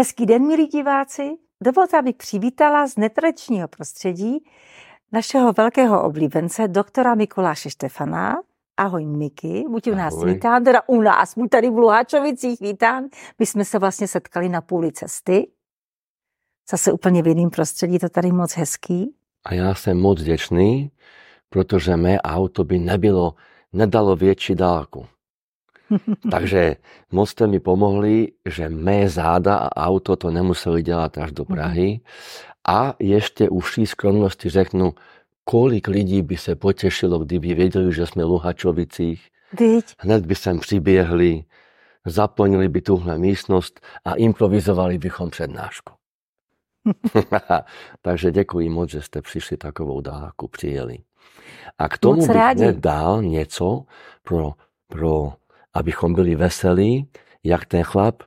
Hezký den, milí diváci. Dovolte, abych přivítala z netradičního prostředí našeho velkého oblíbence, doktora Mikuláše Štefana. Ahoj, Miky, buď u nás Ahoj. vítán, teda u nás, buď tady v Luháčovicích vítán. My jsme se vlastně setkali na půli cesty. Zase úplně v jiném prostředí, to tady moc hezký. A ja som moc vďačný, pretože mé auto by nebylo, nedalo větší dálku. Takže moc ste mi pomohli, že mé záda a auto to nemuseli dělat až do Prahy. A ešte uší skromnosti řeknu, kolik lidí by se potešilo, kdyby věděli, že jsme v Luhačovicích. Viď? Hned by sem přiběhli, zaplnili by tuhle místnost a improvizovali bychom přednášku. Takže děkuji moc, že jste přišli takovou dálku, přijeli. A k tomu Moc bych rádi. hned dal něco, pro, pro, abychom byli veselí, jak ten chlap,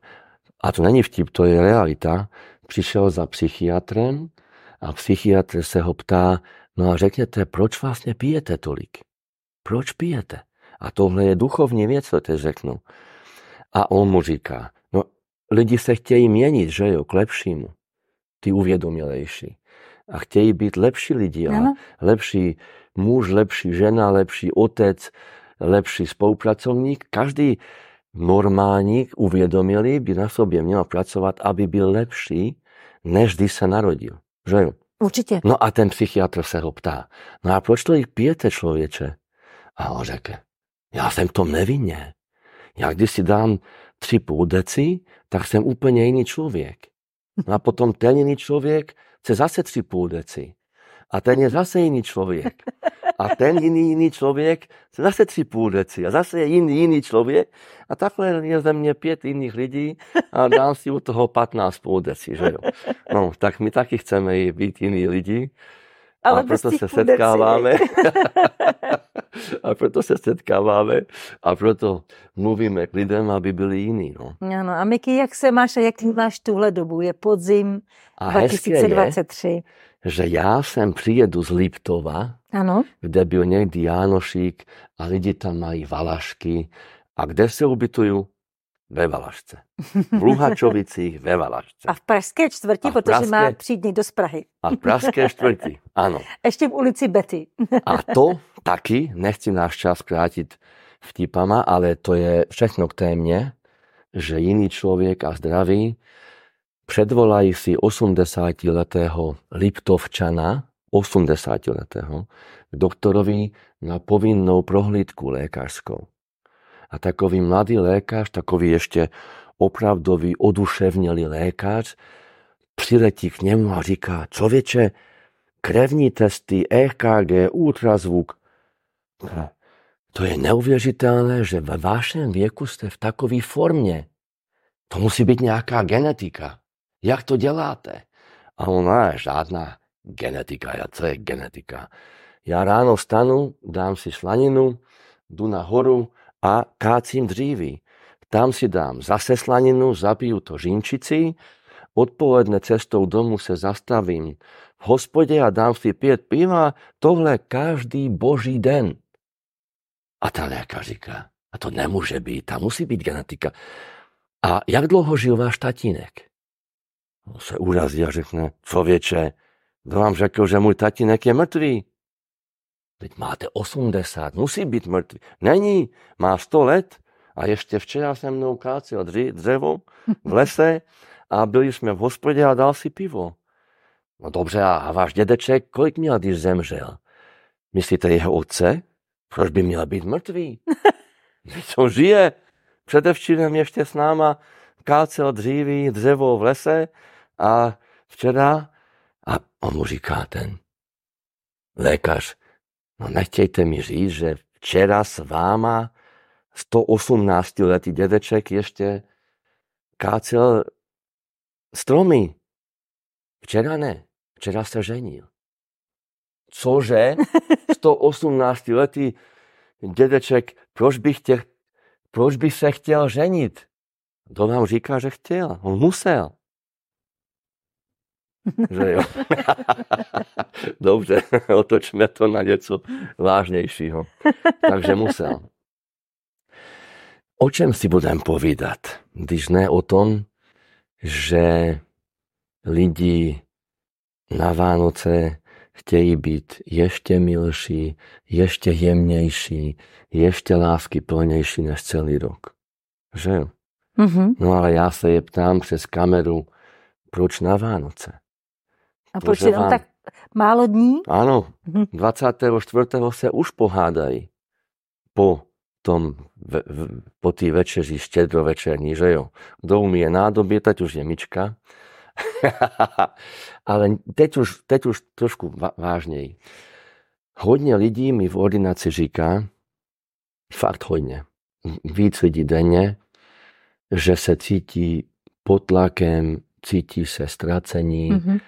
a to není vtip, to je realita, přišel za psychiatrem a psychiatr se ho ptá, no a řekněte, proč vlastně pijete tolik? Proč pijete? A tohle je duchovní věc, co teď řeknu. A on mu říká, no lidi se chtějí měnit, že jo, k lepšímu. Ty uvědomělejší. A chtějí být lepší lidi. A lepší muž, lepší žena, lepší otec, lepší spolupracovník. Každý normálník uvědomilý by na sobě měl pracovat, aby byl lepší, než když se narodil. Že jo? Určitě. No a ten psychiatr se ho ptá, no a proč to jich pijete, člověče? A on řekne, já jsem to nevinně. Já když si dám tři půl deci, tak jsem úplně jiný člověk. No a potom ten jiný člověk chce zase tři půl deci. A ten je zase jiný člověk. A ten jiný jiný člověk zase tři půl deci. A zase je jiný jiný člověk. A takhle je ze mě pět jiných lidí a dám si u toho 15 půl deci, že jo. No, tak my taky chceme být jiní lidi. Ale a proto se setkáváme. a proto se setkáváme a proto mluvíme k lidem, aby byli jiní. No. Ano, a Miky, jak se máš a jak máš tuhle dobu? Je podzim A hezké je, 2023. že já sem přijedu z Liptova, Ano, kde byl někdy Jánošík a lidi tam mají valašky. A kde se ubytuju? Ve Valašce. V Luhačovicích ve Valašce. a v Pražské čtvrti, A protože má Pražské- přijít někdo z Prahy. A v Pražské čtvrti. Ano. Ještě v ulici Betty. A to taky, nechci náš čas krátit vtipama, ale to je všechno k témě, že jiný člověk a zdravý předvolají si 80-letého Liptovčana, 80-letého, k doktorovi na povinnou prohlídku lékařskou. A takový mladý lékař, takový ještě opravdový, oduševnělý lékař, přiletí k němu a říká, člověče, krevní testy, EKG, ultrazvuk. To je neuvěřitelné, že ve vašem věku jste v takové formě. To musí být nějaká genetika. Jak to děláte? A on, ne, žádná genetika. Ja, co je genetika? Já ráno stanu, dám si slaninu, jdu nahoru a kácím dříví. Tam si dám zase slaninu, zabiju to žínčici, odpoledne cestou domů se zastavím v hospodě a dám si pět piva, tohle každý boží den. A ta lékař říká, a to nemůže být, tam musí být genetika. A jak dlouho žil váš tatínek? Se urazí a řekne, člověče, kdo vám řekl, že můj tatínek je mrtvý? Teď máte 80, musí být mrtvý. Není, má 100 let a ještě včera se mnou kácel dři- dřevo v lese a byli jsme v hospodě a dal si pivo. No dobře, a váš dědeček, kolik měl, když zemřel? Myslíte jeho otce? Proč by měl být mrtvý? On žije. Předevčírem ještě s náma kácel dříví dřevo v lese a včera, a on mu říká ten lékař, no nechtějte mi říct, že včera s váma 118 letý dědeček ještě kácel stromy. Včera ne, včera se ženil. Cože? 118 letý dědeček, proč by, chtěl, proč by se chtěl ženit? To vám říká, že chtěl. On musel. Že jo? Dobře, otočme to na něco vážnějšího. Takže musel. O čem si budem povídat, když ne o tom, že lidi na Vánoce chtějí byť ešte milší, ešte jemnejší, ešte lásky plnejší než celý rok. Že? Mm-hmm. No ale ja sa je ptám přes kameru, proč na Vánoce? A proč je vám... tak málo dní? Áno, 24. se už pohádají po tom, po tý večeři štedrovečerní, že jo. Kdo umie nádobie, teď už je myčka. Ale teď už, teď už trošku vážnej. Hodně lidí mi v ordinaci říká, fakt hodně, víc lidí denně, že se cítí pod tlakem, cítí se ztracení mm-hmm.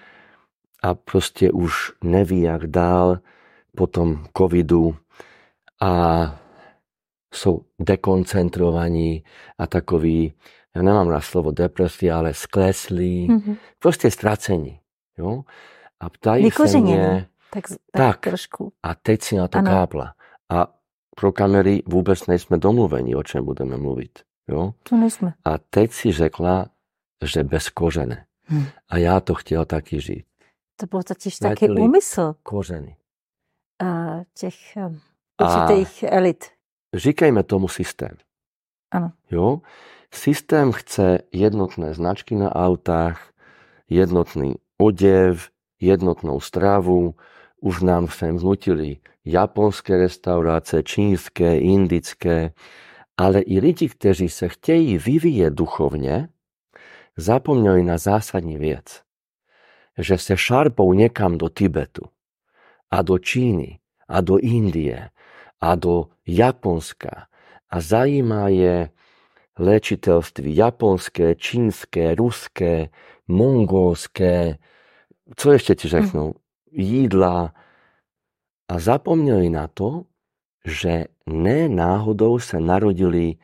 A prostě už neví, jak dál po tom covidu a jsou dekoncentrovaní a takový ja nemám na slovo depresia, ale skleslí, mm-hmm. proste stracení. Jo? A ptají sa mne, tak, tak, tak trošku. A teď si na to ano. kápla. A pro kamery vôbec nejsme domluvení, o čem budeme mluviť. Jo? To nejsme. A teď si řekla, že bez kořene. Hm. A já to chtěl taky žít. To byl totiž taky úmysl. Kořeny. A těch um, určitých a elit. Říkejme tomu systém. Ano. Jo? Systém chce jednotné značky na autách, jednotný odev, jednotnou stravu. Už nám sem vnutili japonské restaurácie, čínské, indické, ale i lidi, kteří se chtějí vyvíjet duchovně, zapomněli na zásadní věc. Že se šarpou někam do Tibetu a do Číny a do Indie a do Japonska a zajímá je léčiteľství japonské, čínske, ruské, mongolské, co ešte ti řeknú, jídla. A zapomněli na to, že ne náhodou sa narodili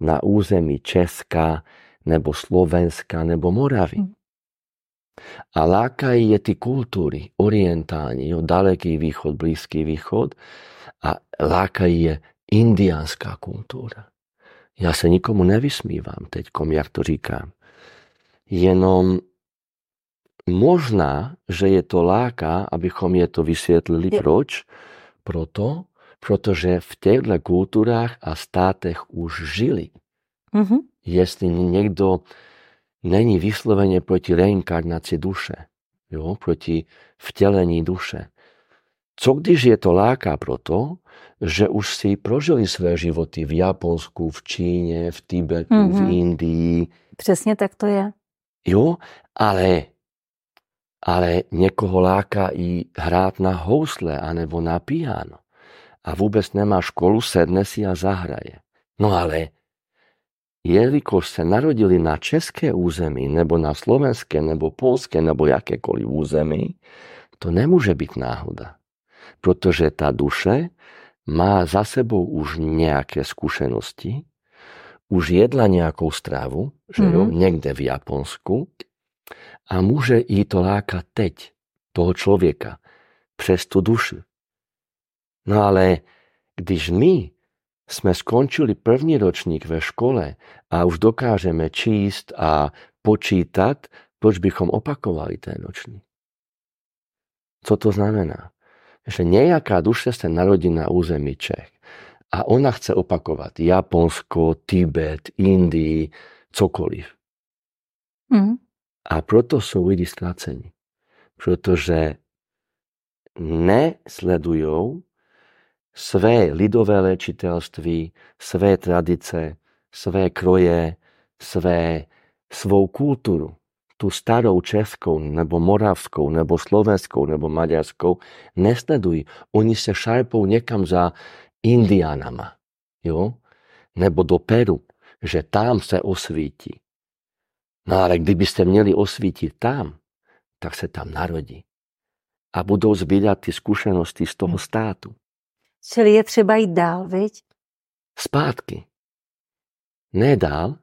na území Česka, nebo Slovenska, nebo Moravy. A lákají je ty kultúry orientálni, jo, daleký východ, blízký východ a lákají je indiánská kultúra. Já se nikomu nevysmívám teďkom, jak to říkám. Jenom možná, že je to láka, abychom je to vysvětlili. Je. Proč? Proto, protože v těchto kulturách a státech už žili. Mm-hmm. Jestli někdo není vysloveně proti reinkarnaci duše, jo, proti vtelení duše. Co když je to láka proto, že už si prožili své životy v Japonsku, v Číne, v Tibetu, mm-hmm. v mhm. Indii. Přesně tak to je. Jo, ale, ale někoho láka i hrát na housle anebo na piano. A vůbec nemá školu, sedne si a zahraje. No ale jelikož se narodili na české území, nebo na slovenské, nebo polské, nebo jakékoliv území, to nemůže být náhoda. Protože ta duše má za sebou už nejaké skúsenosti, už jedla nejakou stravu, že mm-hmm. jo, mhm. niekde v Japonsku a môže jí to lákať teď, toho človeka, přes tu dušu. No ale když my sme skončili první ročník ve škole a už dokážeme číst a počítať, proč bychom opakovali ten ročník? Co to znamená? že nejaká duša sa narodí na území Čech a ona chce opakovať Japonsko, Tibet, Indii, cokoliv. Mm. A proto sú lidi stracení. Pretože nesledujú své lidové léčiteľství, své tradice, své kroje, své, svou kultúru tú starou českou, nebo moravskou, nebo slovenskou, nebo maďarskou, nesledují. Oni se šarpou někam za Indianama, jo? nebo do Peru, že tam se osvítí. No ale kdybyste měli osvítit tam, tak se tam narodí. A budou zbírat ty zkušenosti z toho hm. státu. Čili je třeba jít dál, viď? Zpátky. Ne dál,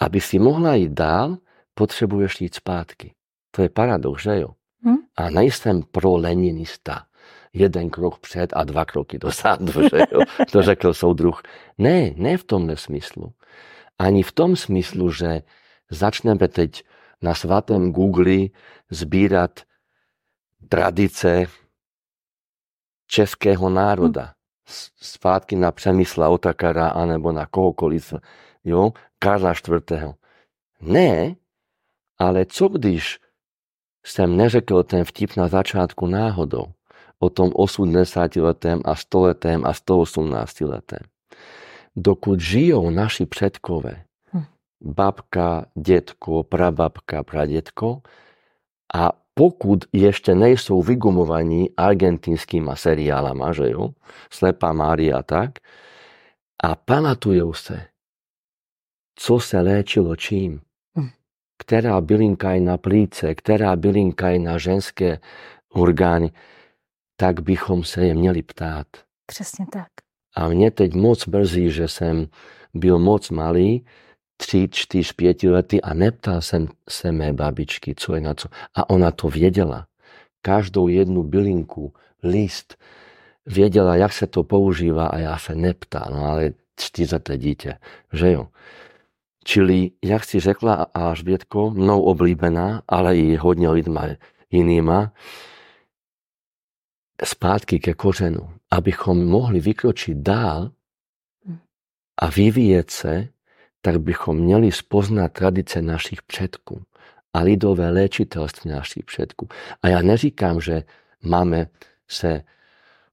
aby si mohla jít dál, potrebuješ ísť spátky. To je paradox, že jo? Hm? A nejsem pro leninista. Jeden krok před a dva kroky dozadu, že jo? To řekl soudruh. Ne, ne v tomhle smyslu. Ani v tom smyslu, že začneme teď na svatém Google zbírať tradice českého národa. Svátky na Přemysla Otakara anebo na kohokoliv, jo, Karla IV. Ne, ale co když jsem neřekl ten vtip na začátku náhodou o tom 80-letém a 100-letém a 118-letém. Dokud žijou naši předkové, hm. babka, detko, prababka, pradetko a pokud ešte nejsou vygumovaní argentinskýma seriálama, že jo, Slepá Mária a tak, a pamatujú sa, co se léčilo čím, hm. ktorá bylinka je na plíce, ktorá bylinka je na ženské orgány, tak bychom se je měli ptát. Přesně tak. A mě teď moc mrzí, že jsem byl moc malý, 3, 4, 5 lety a neptal jsem se mé babičky, co je na co. A ona to věděla. Každou jednu bylinku, list, věděla, jak se to používá a já se neptal. No ale čtyřleté dítě, že jo. Čili, jak si řekla Alžbětko, mnou oblíbená, ale i hodně lidma jinýma, zpátky ke kořenu, abychom mohli vykročiť dál a vyvíjet se tak bychom měli spoznat tradice našich předků a lidové léčitelství našich předků. A já neříkám, že máme se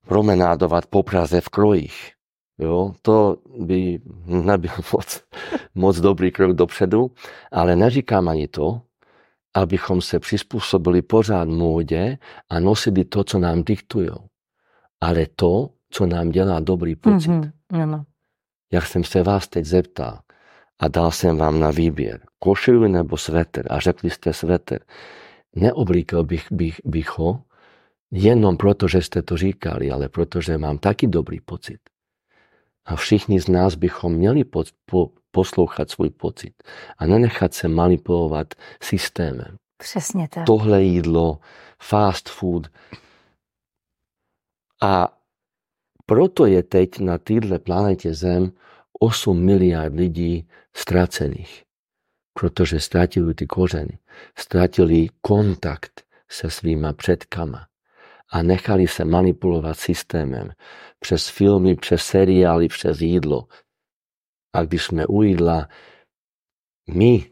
promenádovat po Praze v krojích. Jo, to by nebyl moc, moc dobrý krok dopředu, ale neříkám ani to, abychom se přizpůsobili pořád módě a nosili to, co nám diktují. Ale to, co nám dělá dobrý pocit. Mm-hmm, ano. Jsem se vás teď zeptal, a dal jsem vám na výběr košelu nebo sveter a řekli jste sveter. Neoblíkal bych, bych, bych ho jenom proto, že jste to říkali, ale protože mám taky dobrý pocit. A všichni z nás bychom měli po, po, poslouchat svůj pocit a nenechat se manipulovat systémem. Přesně tak. Tohle jídlo, fast food. A proto je teď na této planete Zem 8 miliard lidí stracených, protože stratili ty kořeny, stratili kontakt se svýma předkama a nechali se manipulovat systémem přes filmy, přes seriály, přes jídlo. A když jsme u my,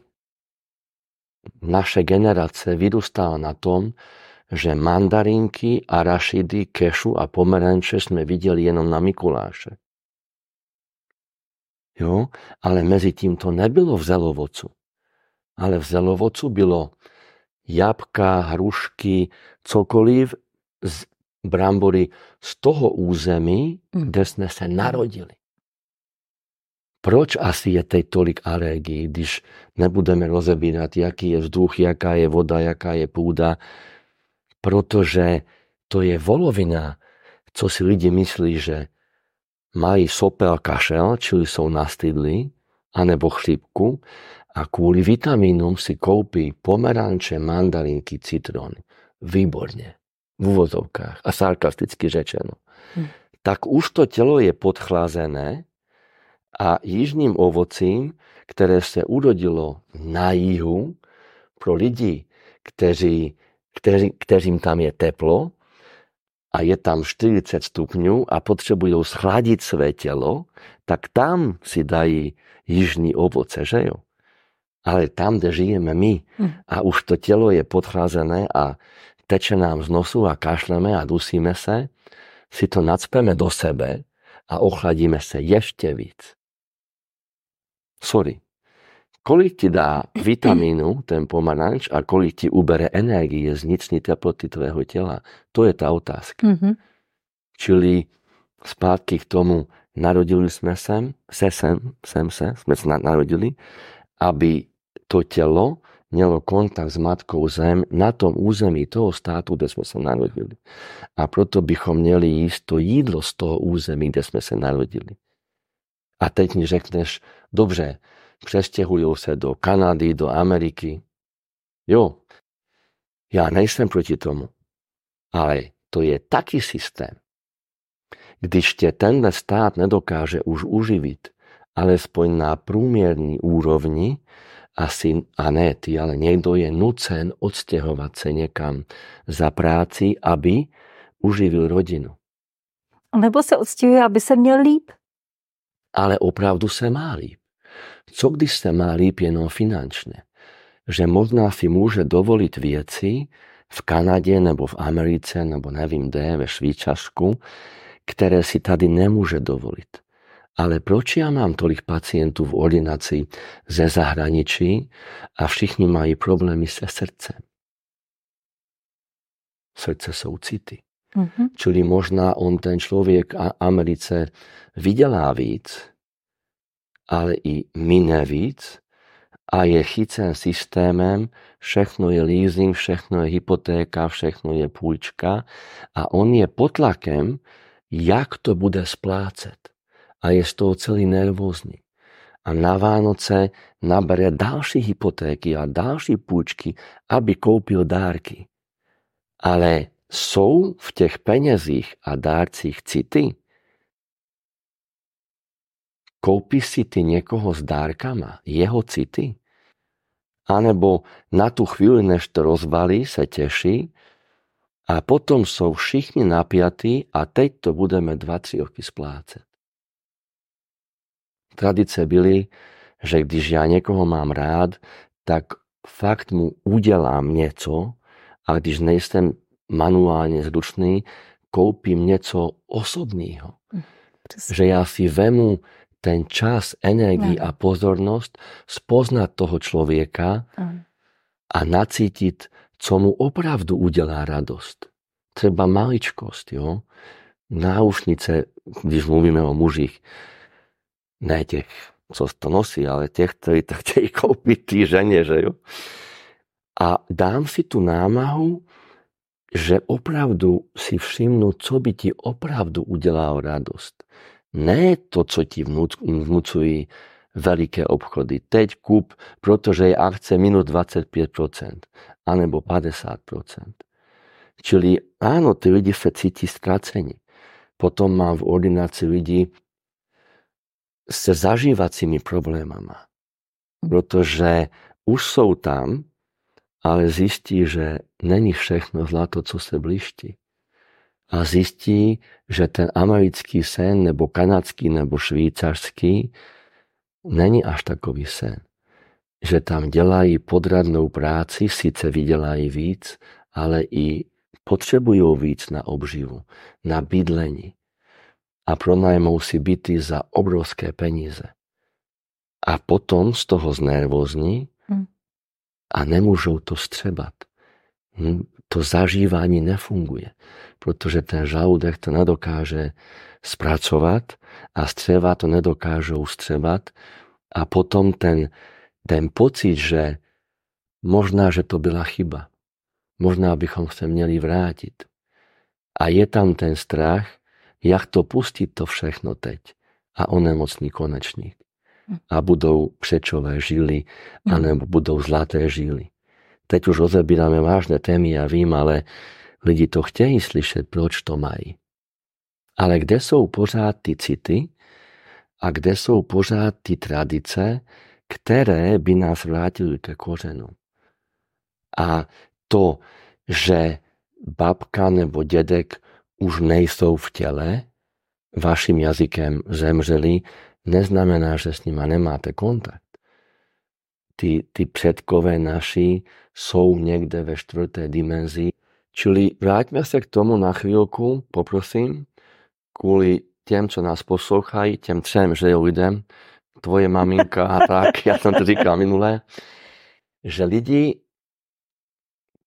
naše generace vyrůstala na tom, že mandarinky, arašidy, kešu a pomeranče jsme viděli jenom na Mikuláše. Jo? Ale mezi tím to nebylo v zelovocu. Ale v zelovocu bylo jabka, hrušky, cokoliv z brambory z toho území, mm. kde jsme se narodili. Proč asi je teď tolik alergií, když nebudeme rozebírat, jaký je vzduch, jaká je voda, jaká je půda? Protože to je volovina, co si lidi myslí, že mají sopel kašel, čili jsou nastydlí, anebo chřipku a kvůli vitamínům si koupí pomeranče, mandarinky, citrony. Výborně. V úvozovkách a sarkasticky řečeno. Hm. Tak už to tělo je podchlazené a jižním ovocím, které se urodilo na jihu, pro lidi, kteří, kteří, kterým tam je teplo, a je tam 40 stupňů a potřebují schladit své tělo, tak tam si dají jižní ovoce, že jo? Ale tam, kde žijeme my hm. a už to tělo je podchlazené a teče nám z nosu a kašleme a dusíme se, si to nadspeme do sebe a ochladíme se ještě víc. Sorry, kolik ti dá vitamínu ten pomaranč a kolik ti ubere energie z vnitřní teploty tvého těla, to je ta otázka. Mm-hmm. Čili zpátky k tomu, narodili jsme sem, se sem, sem se, jsme se narodili, aby to tělo mělo kontakt s matkou zem na tom území toho státu, kde jsme se narodili. A proto bychom měli jíst to jídlo z toho území, kde jsme se narodili. A teď mi řekneš, dobře, přestěhují se do Kanady, do Ameriky. Jo, já nejsem proti tomu, ale to je taký systém. Když tě tenhle stát nedokáže už uživit, alespoň na průměrní úrovni, asi, a ne ty, ale niekto je nucen odstěhovat se někam za práci, aby uživil rodinu. Nebo se odstěhuje, aby se měl líp. Ale opravdu se má líp. Co když se má líp jenom finančne? Že možná si môže dovoliť vieci v Kanade nebo v Americe nebo nevím kde, ve Švýcarsku, které si tady nemôže dovoliť. Ale proč ja mám tolik pacientů v ordinácii ze zahraničí a všichni mají problémy se srdcem? Srdce jsou city. Mm-hmm. Čili možná on, ten člověk v Americe, vydělá víc, ale i miné víc a je chycen systémem, všechno je leasing, všechno je hypotéka, všechno je půjčka a on je pod tlakem, jak to bude splácet. A je z toho celý nervózny. A na Vánoce nabere další hypotéky a další půjčky, aby koupil dárky. Ale jsou v těch penězích a dárcích city? Koupíš si ty niekoho s dárkama, jeho city? Anebo na tú chvíľu, než to rozbalí, sa teší a potom sú všichni napiatí a teď to budeme 2-3 roky splácať. Tradice byly, že když ja niekoho mám rád, tak fakt mu udelám nieco a když nejsem manuálne zručný, koupím nieco osobného. Hm, že ja si vemu ten čas, energii a pozornosť spoznať toho človeka a nacítiť, co mu opravdu udelá radosť. Treba maličkosť, jo. Náušnice, když mluvíme o mužích, ne těch, co to nosí, ale těch, ktorí to chtějí koupit tí žene, že jo. A dám si tu námahu, že opravdu si všimnú, co by ti opravdu udelalo radosť ne to, co ti vnúcujú veľké obchody. Teď kúp, protože je akce minus 25%, anebo 50%. Čili áno, tí lidi sa cíti stracení. Potom mám v ordinácii ľudí se zažívacími problémama. Protože už sú tam, ale zistí, že není všechno zlato, co se bliští a zistí, že ten americký sen, nebo kanadský, nebo švýcarský, není až takový sen. Že tam dělají podradnou práci, sice vydělají víc, ale i potřebují víc na obživu, na bydlení a pronajmou si byty za obrovské peníze. A potom z toho znervozní hm. a nemôžu to střebat. Hm, to zažívanie nefunguje, pretože ten žalúdek to nedokáže spracovať a střeva to nedokáže ustřebať a potom ten, ten pocit, že možná, že to byla chyba. Možná bychom sa měli vrátiť. A je tam ten strach, jak to pustiť to všechno teď a onemocní konečník. A budou křečové žily, anebo budou zlaté žily. Teď už rozebírame vážne témy, ja vím, ale lidi to chtějí slyšet, proč to mají. Ale kde jsou pořád ty city a kde jsou pořád ty tradice, které by nás vrátili ke kořenu. A to, že babka nebo dedek už nejsou v těle, vašim jazykem zemřeli, neznamená, že s nima nemáte kontakt tí, tí předkové naši sú niekde ve štvrtej dimenzii. Čili vráťme sa k tomu na chvíľku, poprosím, kvôli tým, čo nás poslouchají, tým třem, že ľuďom, tvoje maminka a tak, ja som to říkal minulé, že lidi,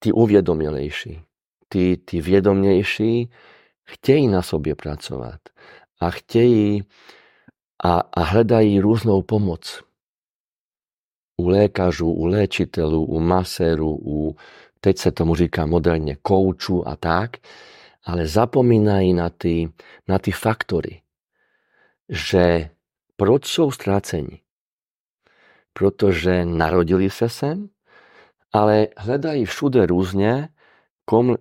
tí uvědomělejší, tí, tí vědomější, chtějí na sobě pracovat a chtějí a, a hledají různou pomoc. U lékařů, u léčitelů, u maséru, u, teď se tomu říká moderně, kouču a tak, ale zapomínají na ty, na ty faktory, že proč jsou ztráceni? Protože narodili se sem, ale hledají všude různě,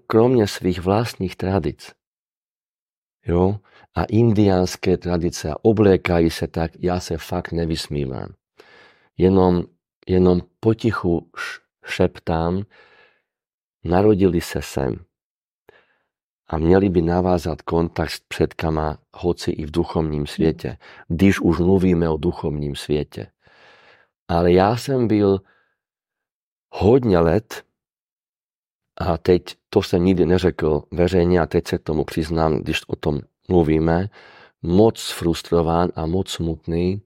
kromě svých vlastních tradic. Jo? A indiánské tradice oblékají se tak, já se fakt nevysmívám. Jenom jenom potichu šeptám, narodili se sem a měli by navázat kontakt s předkama, hoci i v duchovním světě, když už mluvíme o duchovním světě. Ale já jsem byl hodně let a teď to jsem nikdy neřekl veřejně a teď se tomu přiznám, když o tom mluvíme, moc frustrován a moc smutný,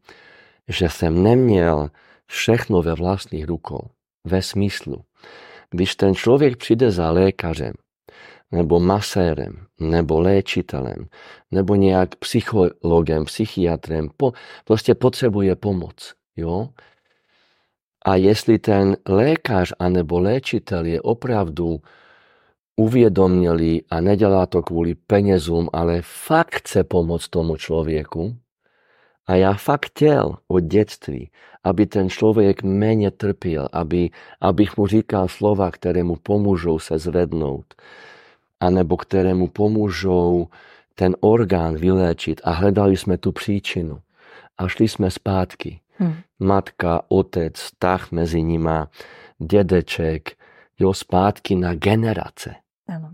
že jsem neměl všechno ve vlastních rukou. Ve smyslu, když ten člověk přijde za lékařem, nebo masérem, nebo léčitelem, nebo nějak psychologem, psychiatrem, po, prostě potřebuje pomoc. Jo? A jestli ten lékař anebo léčitel je opravdu uvědomělý a nedělá to kvůli penězům, ale fakt chce pomoct tomu člověku, a já fakt chtěl od dětství, aby ten člověk méně trpěl, aby, abych mu říkal slova, které mu pomůžou se zvednout, anebo které mu pomůžou ten orgán vyléčit a hledali jsme tu příčinu. A šli jsme zpátky. Hmm. Matka, otec, vztah mezi nima, dědeček, jo, zpátky na generace. Ano.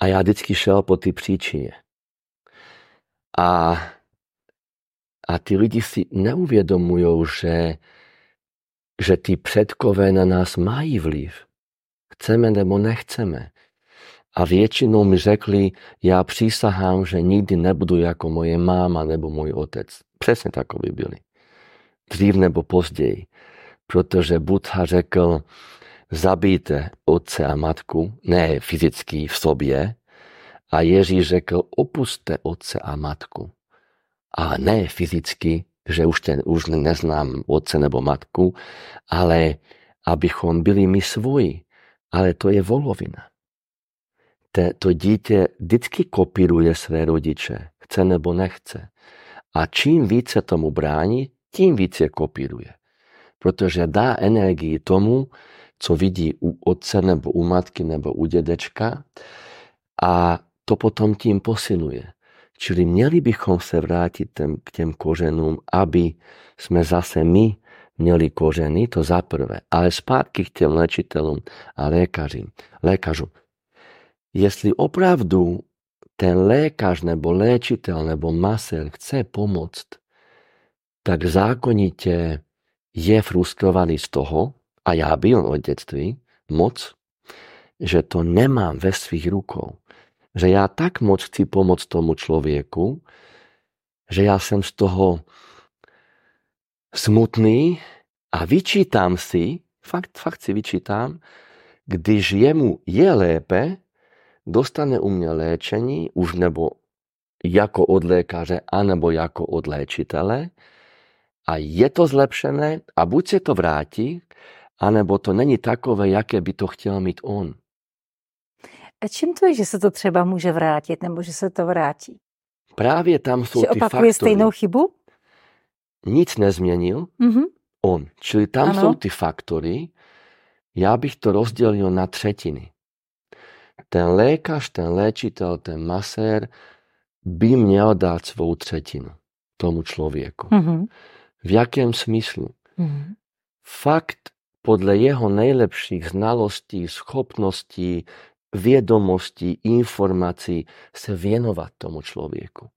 A já vždycky šel po ty příčině. A a tí lidi si neuvědomují, že, že tí předkové na nás mají vliv. Chceme nebo nechceme. A většinou mi řekli, já přísahám, že nikdy nebudu jako moje máma nebo můj otec. Přesně takový byli. Dřív nebo později. Protože Buddha řekl, zabijte otce a matku, ne fyzicky v sobě, a Ježíš řekl, opuste otce a matku ale ne fyzicky, že už, ten, už neznám otce nebo matku, ale abychom byli my svoji. Ale to je volovina. Te, to dítě vždycky kopíruje své rodiče, chce nebo nechce. A čím více tomu brání, tím více kopíruje. Protože dá energii tomu, co vidí u otce nebo u matky nebo u dědečka a to potom tím posiluje. Čili měli bychom se vrátit k těm kořenům, aby jsme zase my měli kořeny, to za prvé. Ale zpátky k těm léčitelům a lékařím, lékařům. Jestli opravdu ten lékař nebo léčitel nebo masér chce pomoct, tak zákonitě je frustrovaný z toho, a já byl od dětství moc, že to nemám ve svých rukou že já tak moc chci pomoct tomu člověku, že já jsem z toho smutný a vyčítám si, fakt, fakt si vyčítám, když jemu je lépe, dostane u mě léčení, už nebo jako od lékaře, anebo jako od léčitele, a je to zlepšené a buď se to vrátí, anebo to není takové, jaké by to chtěl mít on. A čím to je, že se to třeba může vrátit, nebo že se to vrátí? Právě tam jsou že ty opakuje faktory. stejnou chybu? Nic nezměnil mm-hmm. on. Čili tam ano. jsou ty faktory. Já bych to rozdělil na třetiny. Ten lékař, ten léčitel, ten masér by měl dát svou třetinu tomu člověku. Mm-hmm. V jakém smyslu? Mm-hmm. Fakt podle jeho nejlepších znalostí, schopností, vědomostí, informací se věnovat tomu člověku.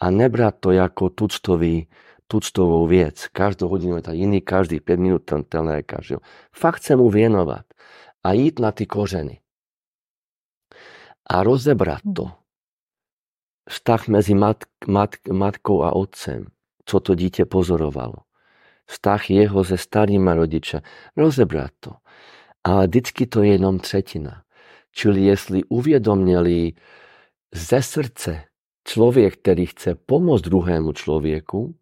A nebrat to jako tuctový, tuctovou věc. Každou hodinu je to jiný, každý pět minut ten, ten. Jo. Fakt se mu věnovat a jít na ty kořeny. A rozebrat to. Vztah mezi mat, mat, matkou a otcem, co to dítě pozorovalo. Vztah jeho se starými rodiče. Rozebrat to. Ale vždycky to je jenom třetina. Čili jestli uvědomili ze srdce člověk, který chce pomoct druhému člověku,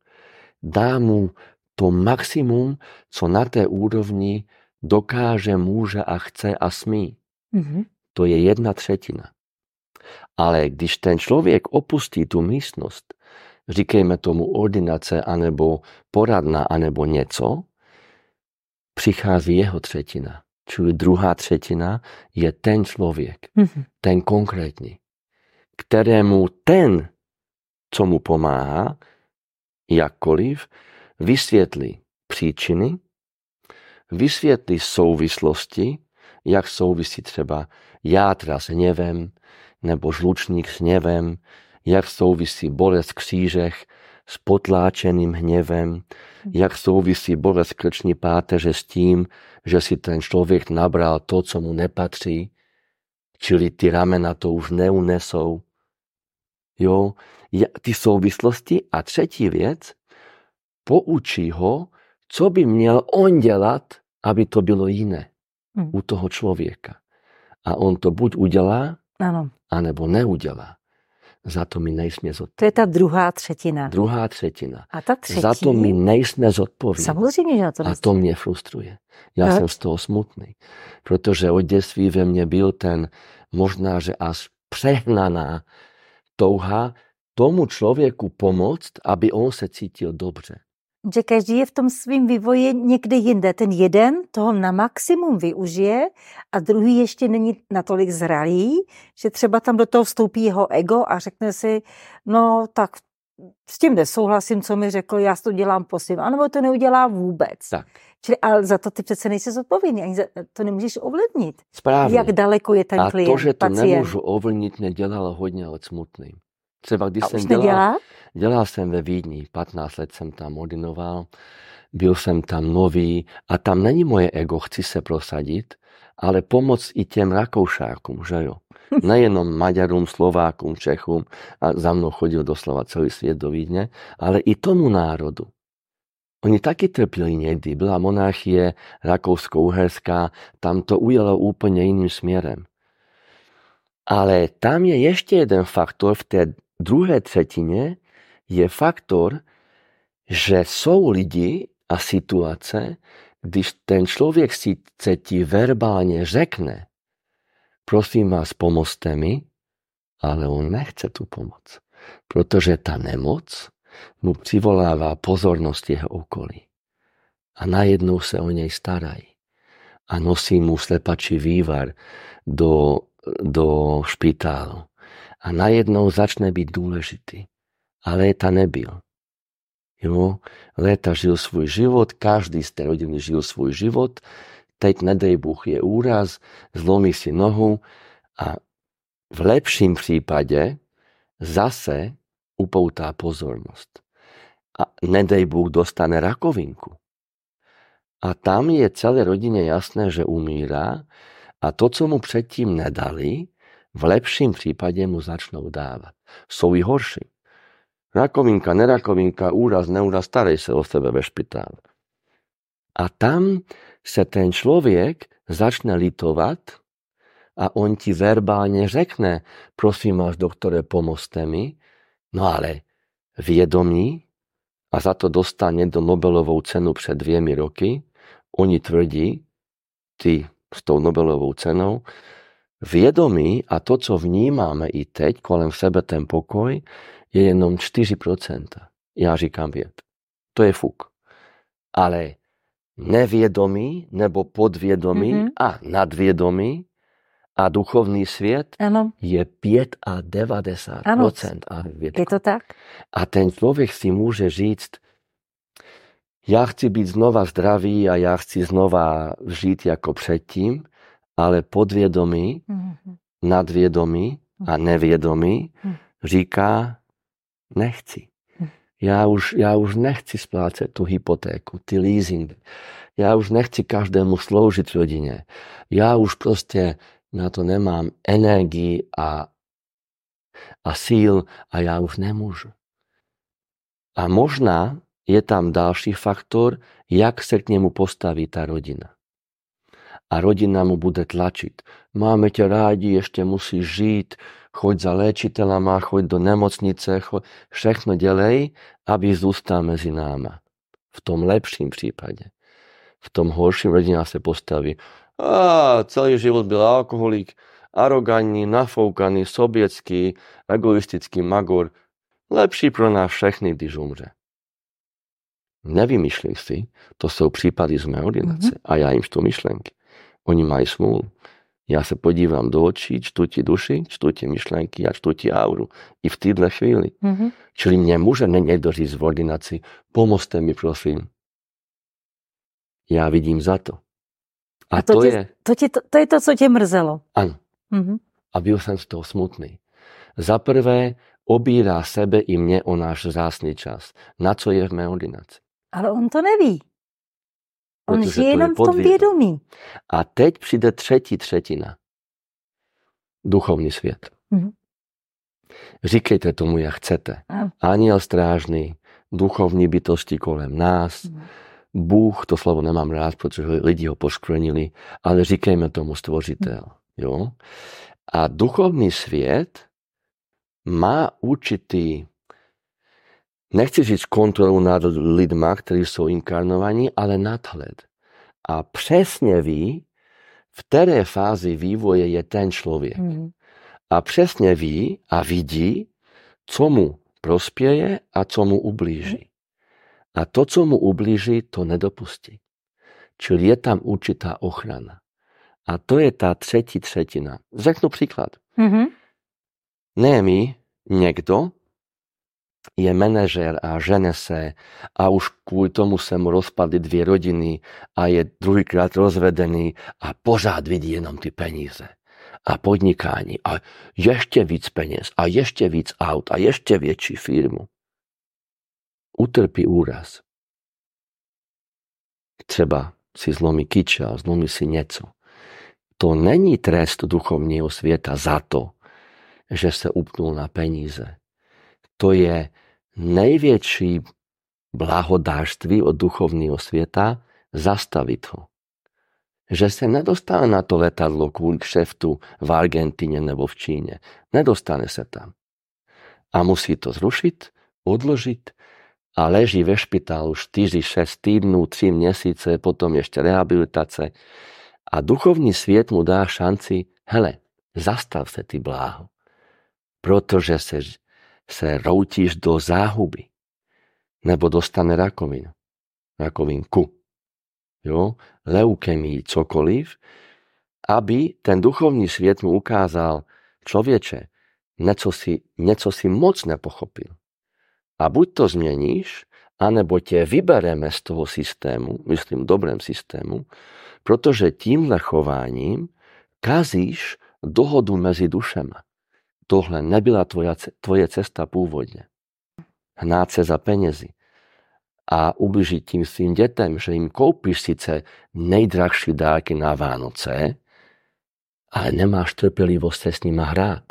dá mu to maximum, co na té úrovni dokáže, může a chce a smí. Mm-hmm. To je jedna třetina. Ale když ten člověk opustí tu místnost, říkejme tomu ordinace, anebo poradna, anebo něco, přichází jeho třetina. Čili druhá třetina je ten člověk, mm-hmm. ten konkrétní, kterému ten, co mu pomáhá, jakkoliv, vysvětlí příčiny, vysvětlí souvislosti, jak souvisí třeba játra s hněvem, nebo žlučník s hněvem, jak souvisí bolest v křížech s potláčeným hněvem, jak souvisí bolest krční páteře s tím, že si ten člověk nabral to, co mu nepatří, čili ty ramena to už neunesou. Jo, ty souvislosti. A třetí věc, poučí ho, co by měl on dělat, aby to bylo jiné hmm. u toho člověka. A on to buď udělá, ano. anebo neudělá. Za to my nejsme zodpovědní. To je ta druhá třetina. Druhá třetina. A ta třetí? Za to my nejsme zodpovědní. Samozřejmě, že to A to mě frustruje. Já Proč? jsem z toho smutný. Protože od dětství ve mně byl ten možná, že až přehnaná touha tomu člověku pomoct, aby on se cítil dobře že každý je v tom svém vývoji někde jinde. Ten jeden toho na maximum využije a druhý ještě není natolik zralý, že třeba tam do toho vstoupí jeho ego a řekne si, no tak s tím nesouhlasím, co mi řekl, já to dělám po svým, anebo to neudělá vůbec. Tak. Čili, ale za to ty přece nejsi zodpovědný, ani za, to nemůžeš ovlivnit. Správně. Jak daleko je ten a klient, A to, že to pacient. nemůžu ovlivnit, mě dělalo hodně od smutným. Třeba když a jsem dělal, dělal, dělal jsem ve Vídni, 15 let jsem tam ordinoval, byl jsem tam nový a tam není moje ego, chci se prosadit, ale pomoc i těm Rakoušákům, že jo. Nejenom Maďarům, Slovákům, Čechům a za mnou chodil doslova celý svět do Vídně, ale i tomu národu. Oni taky trpěli někdy. Byla monarchie rakousko-uherská, tam to ujelo úplně jiným směrem. Ale tam je ještě jeden faktor v té druhé třetině, je faktor, že jsou lidi a situace, když ten člověk si ti verbálně řekne, prosím vás, pomozte mi, ale on nechce tu pomoc, protože ta nemoc mu přivolává pozornost jeho okolí. A najednou se o něj starají. A nosí mu slepačí vývar do, do špitálu. A najednou začne být důležitý. A léta nebyl. Jo? Léta žil svůj život, každý z té rodiny žil svůj život. Teď, nedej Bůh, je úraz, zlomí si nohu a v lepším případě zase upoutá pozornost. A nedej Bůh dostane rakovinku. A tam je celé rodině jasné, že umírá a to, co mu předtím nedali, v lepším případě mu začnou dávat. Jsou i horší. Rakovinka, nerakovinka, úraz, neúraz, starej se o sebe ve špitále. A tam se ten člověk začne litovat a on ti verbálně řekne, prosím vás, doktore, pomozte mi. No ale vědomí, a za to dostane do Nobelovou cenu před dvěmi roky, oni tvrdí, ty s tou Nobelovou cenou, vědomí a to, co vnímáme i teď kolem sebe, ten pokoj, je jenom 4%. Já říkám věd. To je fuk. Ale nevědomí nebo podvědomí mm-hmm. a nadvědomí a duchovní svět ano. je 5 a 90 ano. procent. Je to tak? A ten člověk si může říct, já chci být znova zdravý a já chci znova žít jako předtím, ale podvědomí, mm-hmm. nadvědomí a mhm. nevědomí mm. říká, nechci. Já už, já už nechci splácet tu hypotéku, ty leasing. Já už nechci každému sloužit rodině. Já už prostě na to nemám energii a, a síl a já už nemůžu. A možná je tam další faktor, jak se k němu postaví ta rodina. A rodina mu bude tlačit. Máme tě rádi, ještě musíš žít, choď za léčitelama, choď do nemocnice, choď, všechno dělej, aby zůstal mezi náma. V tom lepším případě. V tom horším rodina se postaví. A celý život byl alkoholik, arogantní, nafoukaný, soběcký, egoistický magor. Lepší pro nás všechny, když umře. Nevymýšlej si, to jsou případy z mé ordinace mm-hmm. a já jim čtu myšlenky. Oni mají smůlu. Já se podívám do očí, čtu ti duši, čtu ti myšlenky a čtu ti auru. I v této chvíli. Mm-hmm. Čili mě může někdo říct v ordinaci, pomozte mi prosím. ja vidím za to. A, a to, to, tě, je... To, tě, to, to je to, co tě mrzelo. Áno. Mm-hmm. A byl jsem z toho smutný. Za prvé, obírá sebe i mne o náš zásný čas. Na co je v mé ordinaci. Ale on to neví. On žije jenom v tom vědomí. A teď přijde třetí třetina. Duchovní svět. Mm-hmm. Říkejte tomu, jak chcete. Aniel strážný, duchovní bytosti kolem nás, mm-hmm. Bůh, to slovo nemám rád, protože lidi ho poškvrnili, ale říkejme tomu stvořitel. Jo? A duchovný svět má určitý, nechci říct kontrolu nad lidma, kteří jsou inkarnovaní, ale nadhled. A přesně ví, v které fázi vývoje je ten člověk. Mm. A přesně ví a vidí, co mu prospěje a co mu ublíží. A to, co mu ublíží, to nedopustí. Čili je tam určitá ochrana. A to je tá třetí třetina. Řeknu příklad. Mm-hmm. Ne my, někdo je manažer a žene se a už kvůli tomu se mu rozpadly dvě rodiny a je druhýkrát rozvedený a pořád vidí jenom ty peníze a podnikání a ještě víc peněz a ještě víc aut a ještě větší firmu. Utrpí úraz. Třeba si zlomí kyča, zlomí si něco. To není trest duchovního světa za to, že se upnul na peníze. To je největší blahodářství od duchovního světa zastavit ho. Že se nedostane na to letadlo kvůli kšeftu v Argentině nebo v Číně. Nedostane se tam. A musí to zrušit, odložit a leží ve špitálu 4-6 týdnů, 3 měsíce, potom ještě rehabilitace. A duchovní svět mu dá šanci, hele, zastav se ty bláho protože se, se routíš do záhuby. Nebo dostane rakovinu. Rakovinku. Jo? Leukemii, cokoliv. Aby ten duchovní svět mu ukázal, člověče, něco si, něco si moc nepochopil. A buď to změníš, anebo tě vybereme z toho systému, myslím dobrém systému, protože tímhle chováním kazíš dohodu mezi dušema tohle nebyla tvoja, tvoje cesta původně. Hnát se za penězi a ubližiť tím svým dětem, že jim koupíš sice nejdrahší dárky na Vánoce, ale nemáš trpělivost se s nima hrát.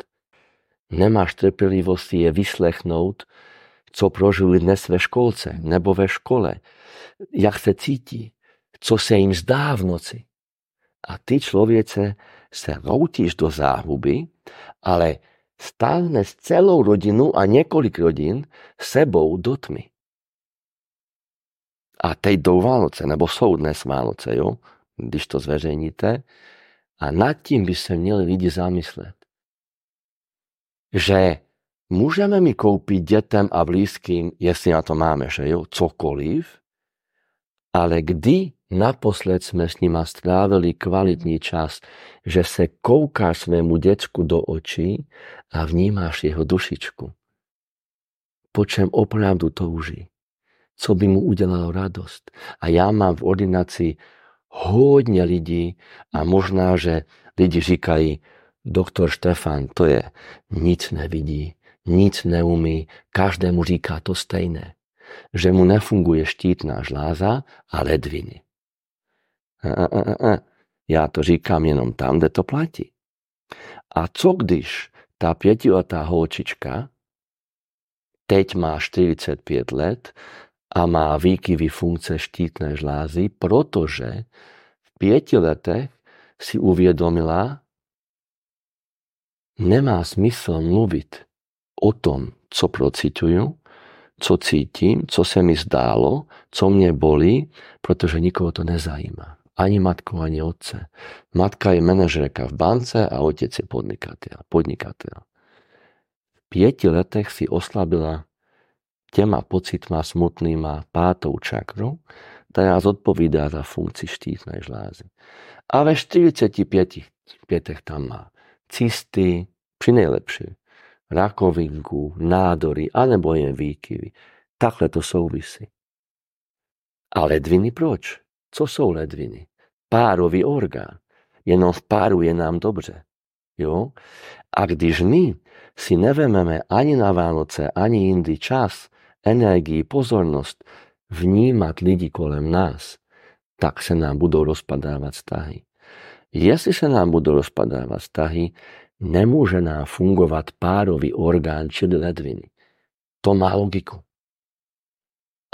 Nemáš trpělivost je vyslechnout, co prožili dnes ve školce nebo ve škole, jak se cítí, co se jim zdá v noci. A ty člověce se routíš do záhuby, ale stáhne s celou rodinu a několik rodin sebou do tmy. A teď jdou Vánoce, nebo jsou dnes Vánoce, jo? když to zveřejníte. A nad tím by se měli lidi zamyslet. Že můžeme mi koupit dětem a blízkým, jestli na to máme, že jo, cokoliv, ale kdy naposled jsme s nima strávili kvalitní čas, že se koukáš svému děcku do očí a vnímáš jeho dušičku. Po čem opravdu touží. Co by mu udělalo radost. A já mám v ordinaci hodně lidí a možná, že lidi říkají, doktor Štefan, to je, nic nevidí, nic neumí, každému říká to stejné že mu nefunguje štítná žláza a ledviny. A, a, a, a. Já to říkám jenom tam, kde to platí. A co když ta pětiletá holčička teď má 45 let a má výkyvy funkce štítné žlázy, protože v pěti letech si uvědomila, nemá smysl mluvit o tom, co procituju, co cítim, co se mi zdálo, co mě bolí, protože nikoho to nezajímá. Ani matku, ani otce. Matka je manažerka v bance a otec je podnikatel. podnikatel. V pěti letech si oslabila těma pocitma smutnýma pátou čakru, která zodpovídá za funkci štítnej žlázy. A ve 45 pětech tam má cysty, při nejlepší rakovinku, nádory alebo jen výkyvy. Takhle to souvisí. A ledviny proč? Co jsou ledviny? Párový orgán. Jenom v páru je nám dobře. Jo? A když my si nevememe ani na Vánoce, ani jindy čas, energii, pozornost vnímat lidi kolem nás, tak se nám budou rozpadávat vztahy. Jestli se nám budou rozpadávat vztahy, nemůže nám fungovat párový orgán, čili ledviny. To má logiku.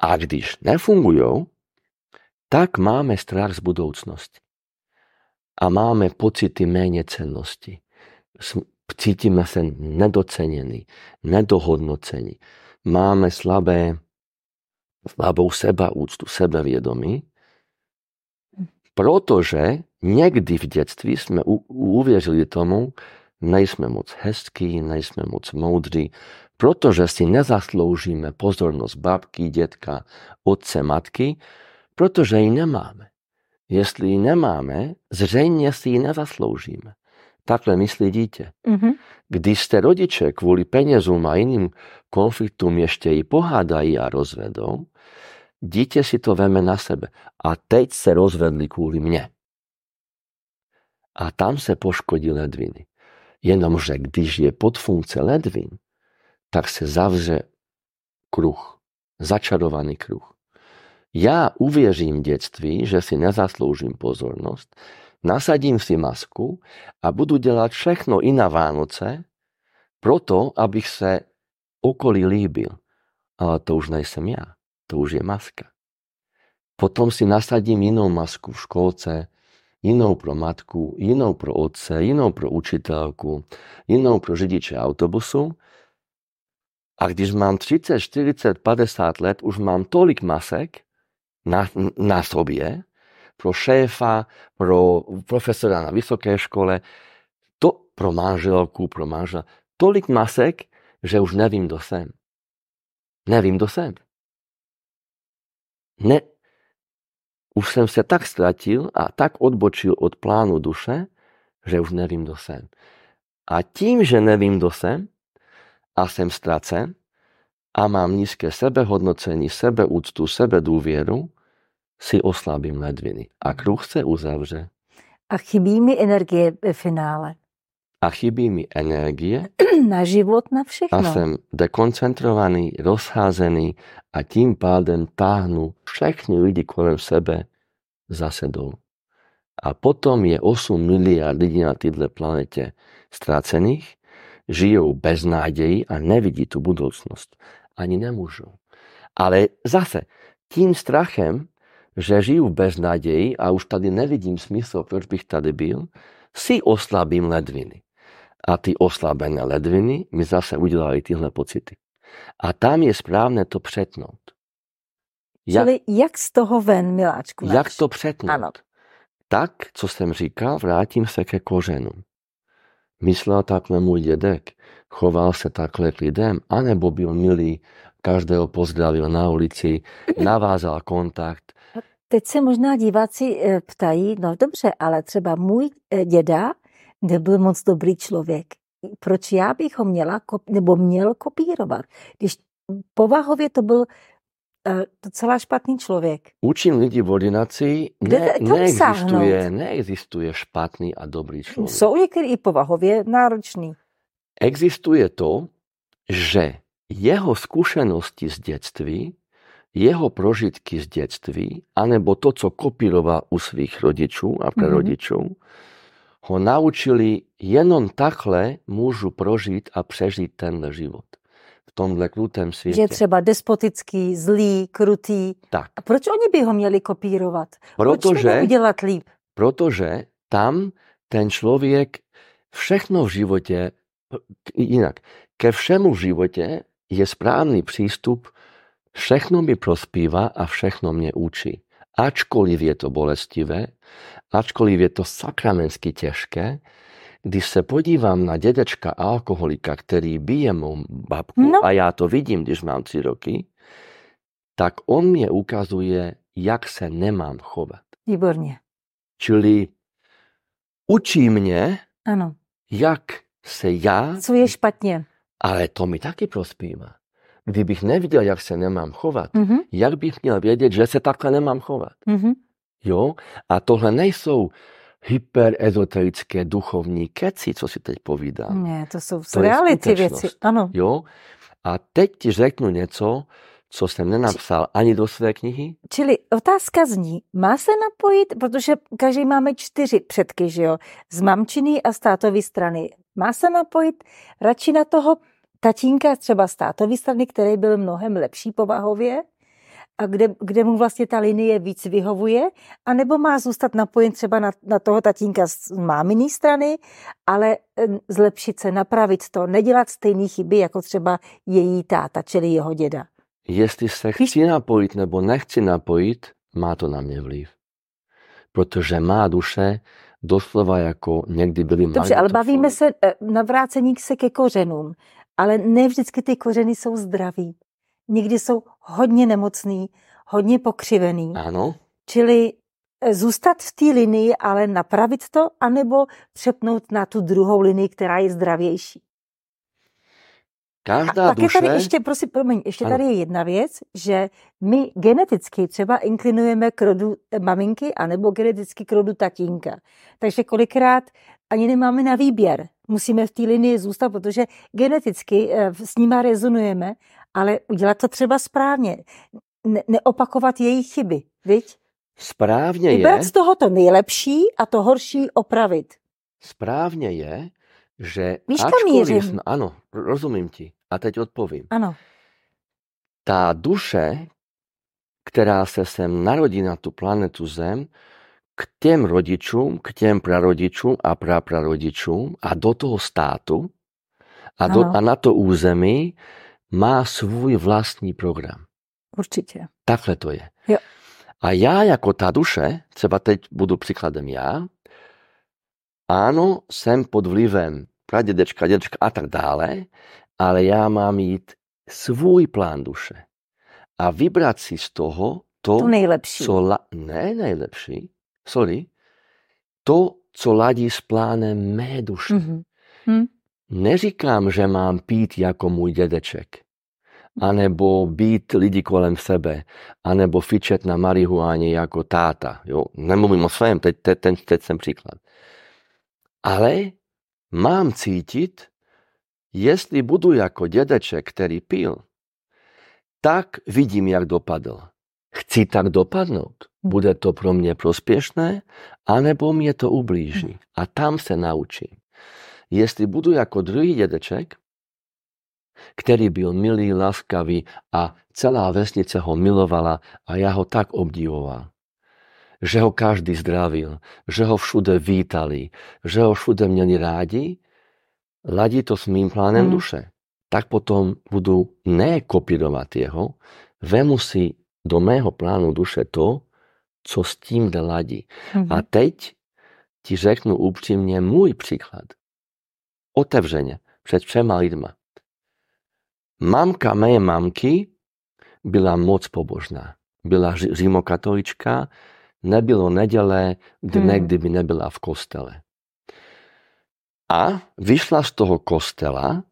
A když nefungují, tak máme strach z budoucnosti. A máme pocity méně cennosti. Cítime se nedocenení, nedohodnocení. Máme slabé, slabou sebaúctu, sebevědomí, protože někdy v dětství jsme uvěřili tomu, nejsme moc hezkí, nejsme moc moudří, protože si nezasloužíme pozornost babky, dětka, otce, matky, protože ji nemáme. Jestli ji nemáme, zřejmě si ji nezasloužíme. Takhle myslí dítě. Mm-hmm. Když jste rodiče kvůli penězům a jiným konfliktům ještě ji pohádají a rozvedou, dítě si to veme na sebe. A teď se rozvedli kvůli mně. A tam se poškodí ledviny. Jenomže když je pod funkce ledvin, tak se zavře kruh. Začarovaný kruh. Já uvěřím dětství, že si nezasloužím pozornost, nasadím si masku a budu dělat všechno i na Vánoce, proto, abych se okolí líbil. Ale to už nejsem já, to už je maska. Potom si nasadím jinou masku v školce, jinou pro matku, jinou pro otce, jinou pro učitelku, jinou pro řidiče autobusu. A když mám 30, 40, 50 let, už mám tolik masek na, na sobě, pro šéfa, pro profesora na vysoké škole, to pro manželku, pro manžela, tolik masek, že už nevím, kdo jsem. Nevím, kdo jsem. Ne, už jsem se tak ztratil a tak odbočil od plánu duše, že už nevím, kdo jsem. A tím, že nevím, kdo jsem a jsem ztracen a mám nízké sebehodnocení, sebeúctu, sebedůvěru, si oslabím ledviny a kruh se uzavře. A chybí mi energie ve finále. A chybí mi energie. Na život, na všechno. A jsem dekoncentrovaný, rozházený a tím pádem táhnu všechny lidi kolem sebe zase dolů. A potom je 8 miliard lidí na této planetě ztracených, žijou bez náději a nevidí tu budoucnost. Ani nemůžou. Ale zase, tím strachem že žiju v beznadeji a už tady nevidím smysl, proč bych tady byl, si oslabím ledviny. A ty oslabené ledviny mi zase udělali tyhle pocity. A tam je správné to přetnout. Jak, Čili jak z toho ven, miláčku? Jak to přetnout? Ano. Tak, co jsem říkal, vrátím se ke kořenu. Myslel takhle můj dědek, choval se takhle k lidem, anebo byl milý, každého pozdravil na ulici, navázal kontakt, teď se možná diváci eh, ptají, no dobře, ale třeba můj eh, děda nebyl moc dobrý člověk. Proč já bych ho měla, nebo měl kopírovat? Když povahově to byl uh, docela špatný člověk. Učím lidi v ordinaci, ne, neexistuje, neexistuje špatný a dobrý člověk. Jsou některý i povahově náročný. Existuje to, že jeho zkušenosti z dětství jeho prožitky z detství, anebo to, co kopíroval u svých rodičů a prarodičů, mm-hmm. ho naučili jenom takhle můžu prožít a přežít tenhle život. V tomhle krutém světě. Že třeba despotický, zlý, krutý. Tak. A proč oni by ho měli kopírovat? Protože, proč udělat líp? Protože tam ten člověk všechno v životě, jinak, ke všemu v životě je správný přístup Všechno mi prospíva a všechno mě učí. Ačkoliv je to bolestivé, ačkoliv je to sakramensky těžké, když se podívám na dědečka alkoholika, který bije mou babku, no. a já to vidím, když mám tři roky, tak on mě ukazuje, jak se nemám chovat. Výborně. Čili učí mě, ano. jak se já... Co je špatně. Ale to mi taky prospívá. Kdybych neviděl, jak se nemám chovat, mm-hmm. jak bych měl vědět, že se takhle nemám chovat? Mm-hmm. Jo? A tohle nejsou hyperezoterické duchovní keci, co si teď povídám. Ne, to jsou to reality věci. Ano. Jo? A teď ti řeknu něco, co jsem nenapsal ani do své knihy. Čili otázka zní, má se napojit, protože každý máme čtyři předky, že jo, z mamčiny a státový strany. Má se napojit radši na toho tatínka třeba státový strany, který byl mnohem lepší povahově, a kde, kde mu vlastně ta linie víc vyhovuje, anebo má zůstat napojen třeba na, na toho tatínka z máminý strany, ale zlepšit se, napravit to, nedělat stejné chyby, jako třeba její táta, čili jeho děda. Jestli se chci napojit nebo nechci napojit, má to na mě vliv. Protože má duše doslova jako někdy byly Dobře, ale bavíme se, e, navrácení se ke kořenům, ale ne vždycky ty kořeny jsou zdraví někdy jsou hodně nemocný, hodně pokřivený. Ano. Čili eh, zůstat v té linii, ale napravit to, anebo přepnout na tu druhou linii, která je zdravější. Každá a duše... je tady ještě, prosím, promiň, ještě ano. tady je jedna věc, že my geneticky třeba inklinujeme k rodu maminky anebo geneticky k rodu tatínka. Takže kolikrát ani nemáme na výběr. Musíme v té linii zůstat, protože geneticky eh, s nima rezonujeme ale udělat to třeba správně. Ne- neopakovat jejich chyby, viď? Správně Vybrat je... z toho to nejlepší a to horší opravit. Správně je, že Víš, kam mířím? Ano, rozumím ti. A teď odpovím. Ano. Ta duše, která se sem narodí na tu planetu Zem, k těm rodičům, k těm prarodičům a praprarodičům a do toho státu a, do, a na to území má svůj vlastní program. Určitě. Takhle to je. Jo. A já jako ta duše, třeba teď budu příkladem já, ano, jsem pod vlivem pradědečka, dědečka a tak dále, ale já mám mít svůj plán duše. A vybrat si z toho to, to nejlepší. Co la... Ne nejlepší, sorry, to, co ladí s plánem mé duše. Mm-hmm. Hm? Neříkám, že mám pít jako můj dědeček anebo být lidi kolem sebe, anebo fičet na marihuáně jako táta. Jo? Nemluvím o svém, teď, teď, teď, teď jsem příklad. Ale mám cítit, jestli budu jako dědeček, který pil, tak vidím, jak dopadl. Chci tak dopadnout. Bude to pro mě prospěšné, anebo mě to ublíží. A tam se naučím. Jestli budu jako druhý dědeček, který byl milý, laskavý a celá vesnice ho milovala a já ho tak obdivoval. Že ho každý zdravil, že ho všude vítali, že ho všude měli rádi, ladí to s mým plánem mm. duše. Tak potom budu ne kopírovat jeho, vemu si do mého plánu duše to, co s tím ladí. Mm. A teď ti řeknu upřímně můj příklad. Otevřeně, před všema lidma. Mamka mojej mamky byla moc pobožná. Byla římokatolička, nebylo neděle, dne, hmm. kdyby nebyla v kostele. A vyšla z toho kostela,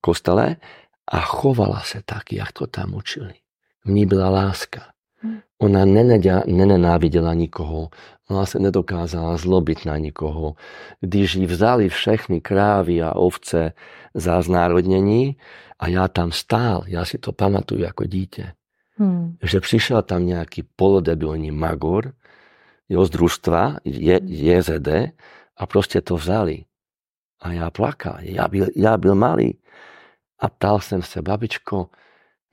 kostele a chovala se tak, jak to tam učili. V ní byla láska. Hmm. Ona nenenáviděla nikoho, ona se nedokázala zlobit na nikoho. Když jí vzali všechny krávy a ovce za znárodnění, a já tam stál, já si to pamatuju jako dítě, hmm. že přišel tam nějaký polodebilní magor, jo, z družstva, je, JZD, a prostě to vzali. A já plakal, já byl, já byl malý. A ptal jsem se, babičko,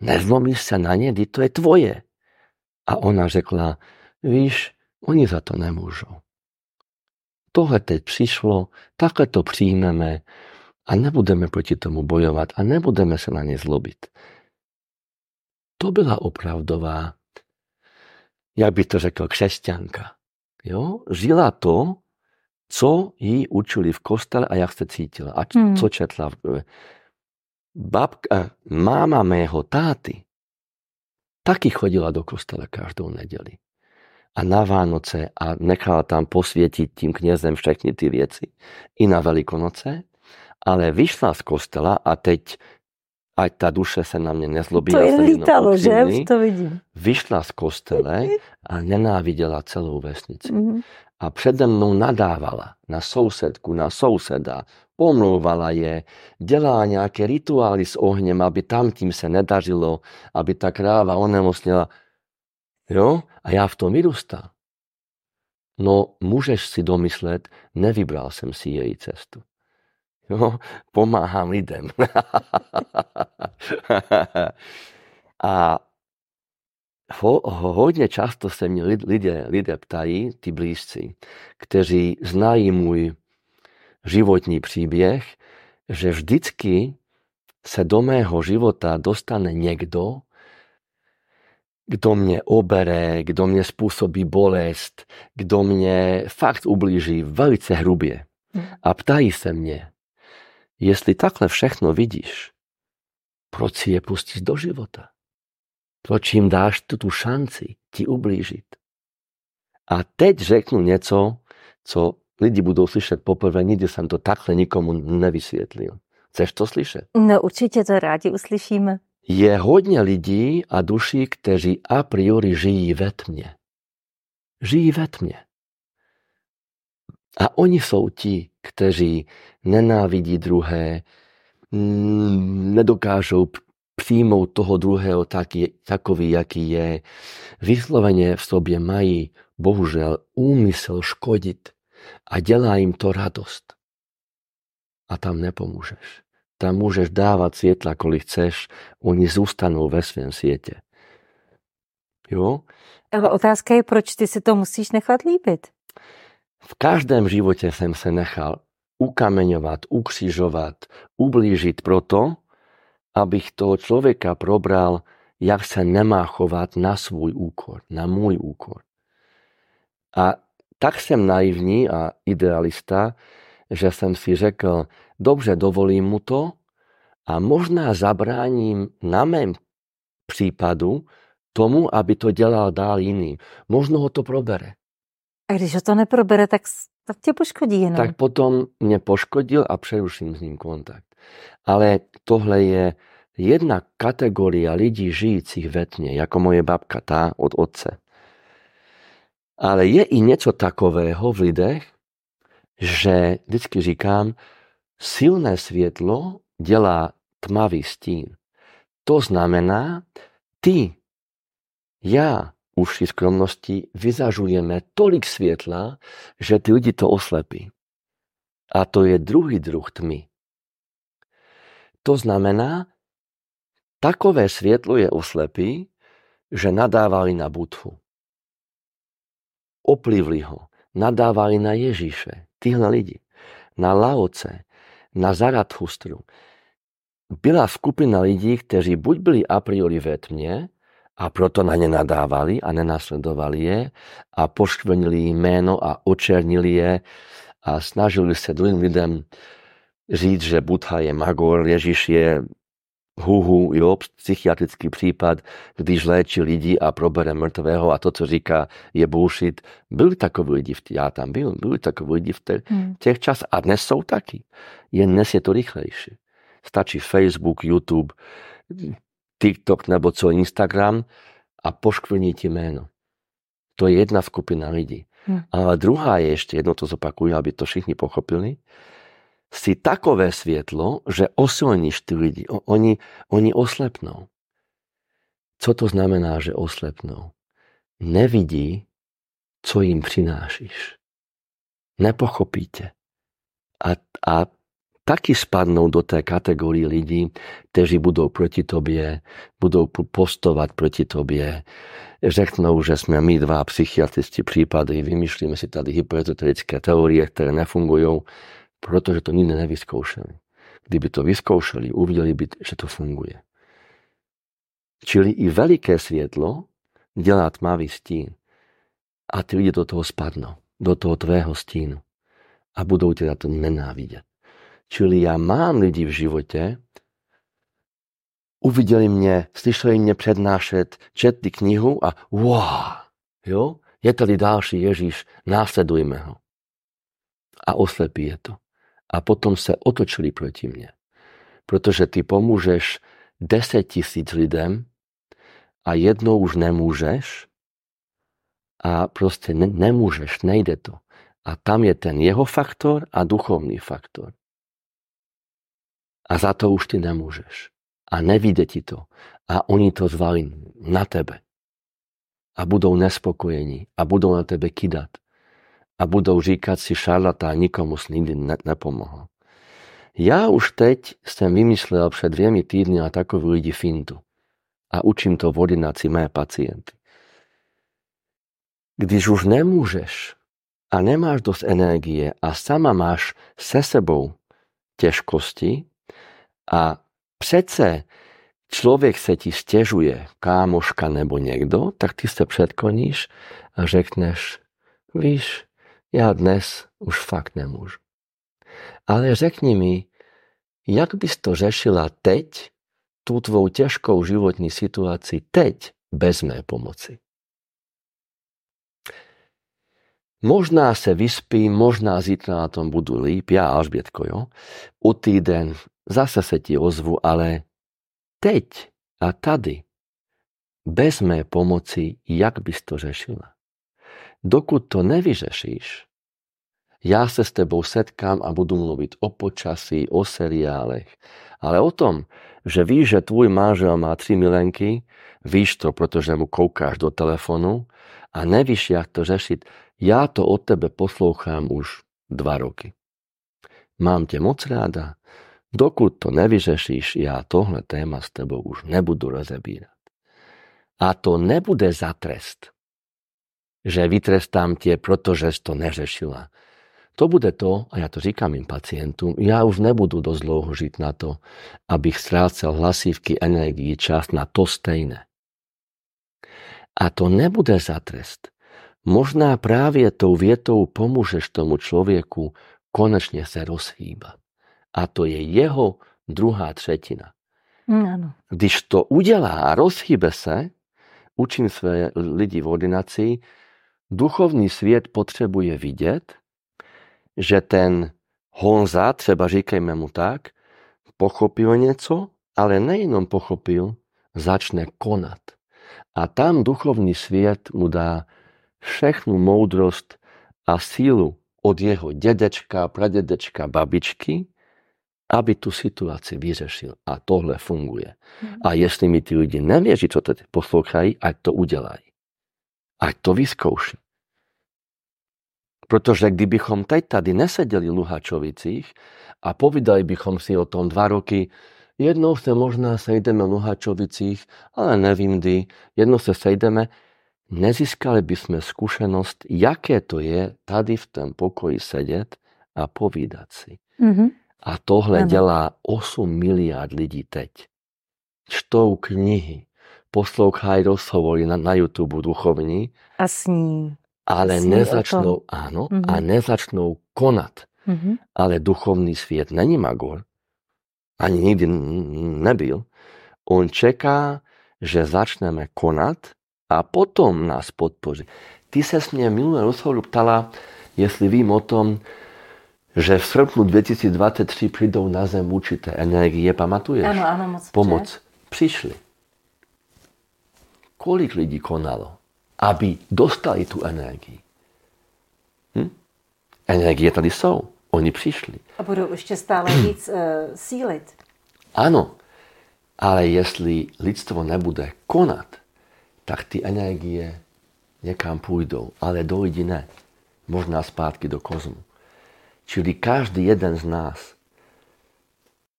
nezlomíš se na ně, to je tvoje. A ona řekla, víš, oni za to nemůžou. Tohle teď přišlo, takhle to přijmeme, a nebudeme proti tomu bojovat a nebudeme se na ně zlobit. To byla opravdová, jak by to řekl, křesťanka. Jo? Žila to, co jí učili v kostele a jak se cítila a hmm. co četla. Babka, máma mého táty taky chodila do kostela každou neděli. A na Vánoce a nechala tam posvětit tím knězem všechny ty věci. I na Velikonoce ale vyšla z kostela a teď ať tá duše sa na mne nezlobí. To je lítalo, že? To vidím. Vyšla z kostele a nenávidela celú vesnicu. Mhm. A přede mnou nadávala na sousedku, na souseda, pomlouvala je, dělá nějaké rituály s ohněm, aby tam tím se nedařilo, aby ta kráva onemocněla. Jo? A já v tom vyrůstal. No, můžeš si domyslet, nevybral jsem si její cestu. Jo? Pomáhám lidem. a ho, hodně často se mě lid- lidé, lidé ptají, ty blízci, kteří znají můj životní příběh, že vždycky se do mého života dostane někdo, kdo mě obere, kdo mě způsobí bolest, kdo mě fakt ublíží velice hrubě. Hmm. A ptají se mě, jestli takhle všechno vidíš, proč si je pustíš do života? Proč jim dáš tu, tu šanci ti ublížit? A teď řeknu něco, co lidi budou slyšet poprvé, nikdy jsem to takhle nikomu nevysvětlil. Chceš to slyšet? No určitě to rádi uslyšíme. Je hodně lidí a duší, kteří a priori žijí ve tmě. Žijí ve tmě. A oni jsou ti, kteří nenávidí druhé, mm, nedokážou přijmout toho druhého taky, takový, jaký je. Vysloveně v sobě mají, bohužel, úmysl škodit a dělá jim to radost. A tam nepomůžeš. Tam můžeš dávat světla, kolik chceš, oni zůstanou ve svém světě. Jo? Ale otázka je, proč ty si to musíš nechat líbit. V každém životě jsem se nechal ukameňovat, ukřižovat, ublížit proto, abych toho člověka probral, jak se nemá chovat na svůj úkor, na můj úkor. A tak jsem naivní a idealista, že jsem si řekl, dobře, dovolím mu to a možná zabráním na mém případu tomu, aby to dělal dál jiným. Možno ho to probere. A když ho to neprobere, tak, tak tě poškodí jenom. tak potom mě poškodil a přeruším s ním kontakt. Ale tohle je jedna kategoria lidí žijících ve tmě, jako moje babka, tá od otce. Ale je i něco takového v lidech, že vždycky říkám, silné světlo dělá tmavý stín. To znamená, ty, já, v skromnosti vyzažujeme tolik světla, že ty lidi to oslepí. A to je druhý druh tmy. To znamená, takové světlo je oslepí, že nadávali na Budhu. Oplivli ho, nadávali na Ježíše, tyhle lidi, na Laoce, na Zarathustru. Byla skupina lidí, kteří buď byli a priori ve tmě, a proto na ně nadávali a nenasledovali je a poškvrnili jméno a očernili je a snažili se druhým lidem říct, že Buddha je magor, Ježíš je huhu, jo, psychiatrický případ, když léčí lidi a probere mrtvého a to, co říká, je bullshit. Byli takoví lidi, já tam byl, byli takoví lidi v těch, Hmm. těch čas a dnes jsou taky. Jen dnes je to rychlejší. Stačí Facebook, YouTube, TikTok nebo co Instagram a poškvrní ti jméno. To je jedna skupina lidí. Hmm. Ale druhá je ještě, jedno to zopakuju, aby to všichni pochopili, si takové světlo, že osilníš ty lidi. O- Oni, oni oslepnou. Co to znamená, že oslepnou? Nevidí, co jim přinášíš. Nepochopí tě. A, a taky spadnou do té kategorie lidí, kteří budou proti tobě, budou postovat proti tobě, řeknou, že jsme my dva psychiatristi případy, vymýšlíme si tady hypoezoterické teorie, které nefungují, protože to nikdy nevyzkoušeli. Kdyby to vyzkoušeli, uviděli by, že to funguje. Čili i veliké světlo dělá tmavý stín a ty lidi do toho spadnou, do toho tvého stínu a budou tě to nenávidět. Čili já mám lidi v životě, uviděli mě, slyšeli mě přednášet, četli knihu a wow, jo, je tady další Ježíš, následujme ho. A oslepí je to. A potom se otočili proti mně. Protože ty pomůžeš 10 tisíc lidem a jednou už nemůžeš a proste ne, nemôžeš, nejde to. A tam je ten jeho faktor a duchovný faktor. A za to už ty nemôžeš. A nevíde ti to. A oni to zvali na tebe. A budou nespokojení. A budou na tebe kydať. A budou říkať si šarlatá, nikomu si nikdy ne, nepomohol. Ja už teď som vymyslel před dvěmi týdny na takovú lidi fintu. A učím to v ordinácii moje pacienty. Když už nemôžeš a nemáš dosť energie a sama máš se sebou ťažkosti a přece človek sa ti stežuje, kámoška nebo niekto, tak ty sa předkoníš a řekneš, víš, ja dnes už fakt nemôžu. Ale řekni mi, jak bys to řešila teď, tú tvou ťažkou životní situácii teď, bez mé pomoci. Možná se vyspí, možná zítra na tom budu líp, ja Alžbietko, jo. U týden zase se ti ozvu, ale teď a tady, bez mé pomoci, jak bys to řešila? Dokud to nevyřešíš, ja sa s tebou setkám a budú mluviť o počasí, o seriálech, ale o tom, že víš, že tvoj manžel má tri milenky, víš to, pretože mu koukáš do telefonu a nevíš, jak to řešiť, ja to od tebe poslouchám už dva roky. Mám ťa moc ráda. Dokud to nevyřešíš, ja tohle téma s tebou už nebudu rozebírať. A to nebude za trest, že vytrestám tie, pretože to neřešila. To bude to, a ja to říkám im pacientom, ja už nebudu dosť dlouho žiť na to, abych strácal hlasívky, energii, čas na to stejné. A to nebude za trest. Možná právě tou vietou pomôžeš tomu človeku konečne sa rozhýbať. A to je jeho druhá třetina. Mm, Když to udělá a rozhýbe se, učím své lidi v ordinácii, duchovný sviet potrebuje vidieť, že ten Honza, třeba říkajme mu tak, pochopil něco, ale nejenom pochopil, začne konat. A tam duchovný sviet mu dá všechnu moudrosť a sílu od jeho dedečka, pradedečka, babičky, aby tu situáciu vyřešil. A tohle funguje. Mm. A jestli mi tí ľudia nevěří, čo to poslouchají, ať to udělají. Ať to vyskouší. Protože kdybychom teď tady nesedeli v Luhačovicích a povídali bychom si o tom dva roky, jednou se možná sejdeme v Luhačovicích, ale nevím kdy, jednou se sejdeme, nezískali by sme skúsenosť, jaké to je tady v tom pokoji sedět a povídať si. Mm-hmm. A tohle ano. dělá 8 miliard lidí teď. Čtou knihy, poslouchají rozhovory na, na YouTube duchovní. A sní. Ale sní nezačnou, áno, mm-hmm. a nezačnou konat. Mm-hmm. Ale duchovný sviet není magor. Ani nikdy nebyl. On čeká, že začneme konat a potom nás podpoří. Ty sa s mňa minulé rozhovoru ptala, jestli vím o tom, že v srpnu 2023 prídou na Zem určité energie. Pamatuješ? Áno, áno, moc. Pomoc. Prišli. Kolik lidí konalo, aby dostali tú energii? Hm? Energie tady jsou. Oni přišli. A budou ještě stále víc uh, sílit. Áno, ale jestli lidstvo nebude konat, tak ty energie niekam pôjdou, ale do ne. Možná zpátky do kozmu. Čili každý jeden z nás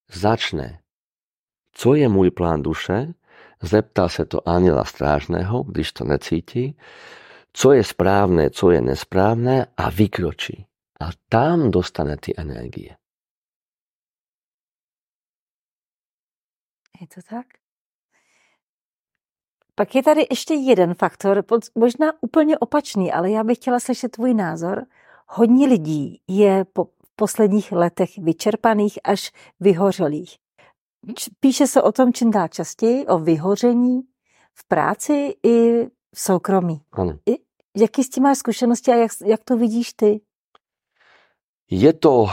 začne, co je môj plán duše, zeptá sa to aniela strážneho, když to necíti, co je správne, co je nesprávne a vykročí. A tam dostane ty energie. Je to tak? Pak je tady ještě jeden faktor, možná úplně opačný, ale já bych chtěla slyšet tvůj názor. Hodně lidí je po posledních letech vyčerpaných až vyhořelých. Píše se o tom čím dál častěji, o vyhoření v práci i v soukromí. Ano. I, jaký s tím máš zkušenosti a jak, jak to vidíš ty? Je to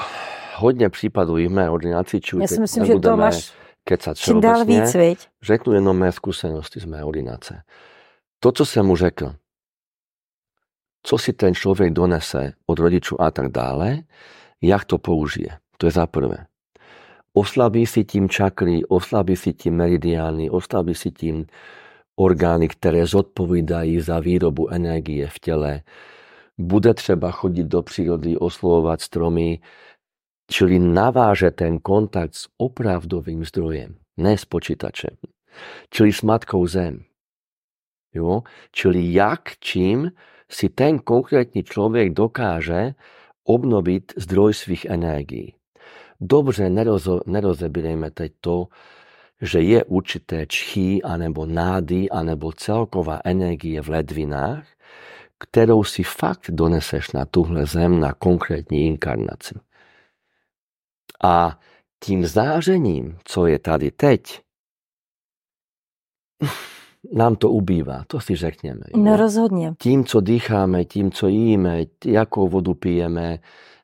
hodně případů i v mé ordinaci. Já si myslím, že to máš kecať Čím dál víc, viď? řeknu jenom mé zkušenosti z mé ordinace. To, co jsem mu řekl, co si ten člověk donese od rodičů a tak dále, jak to použije. To je za prvé. Oslabí si tím čakry, oslabí si tím meridiány, oslabí si tím orgány, které zodpovídají za výrobu energie v těle. Bude třeba chodit do přírody, oslovovat stromy, čili naváže ten kontakt s opravdovým zdrojem, ne s počítačem, čili s matkou zem. Jo? Čili jak, čím si ten konkrétny člověk dokáže obnovit zdroj svých energií. Dobře nerozo, nerozebírejme teď to, že je určité čchy, anebo nády, anebo celková energie v ledvinách, kterou si fakt doneseš na tuhle zem na konkrétní inkarnaci. A tím zářením, co je tady teď, nám to ubývá, to si řekněme. Jo? No rozhodně. Tím, co dýcháme, tím, co jíme, jakou vodu pijeme,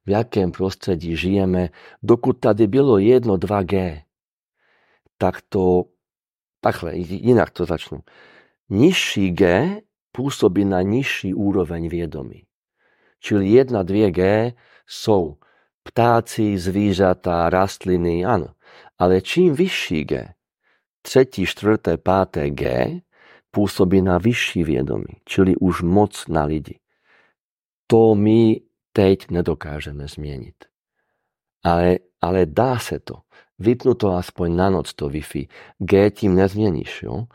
v jakém prostředí žijeme, dokud tady bylo jedno 2G, tak to, takhle, jinak to začnu. Nižší G působí na nižší úroveň vědomí. Čili 1, 2G jsou ptáci, zvířata, rastliny, ano. Ale čím vyšší G, třetí, čtvrté, páté G, působí na vyšší vědomí, čili už moc na lidi. To my teď nedokážeme změnit. Ale, ale dá se to. Vypnu to aspoň na noc, to Wi-Fi. G tím nezměníš, jo?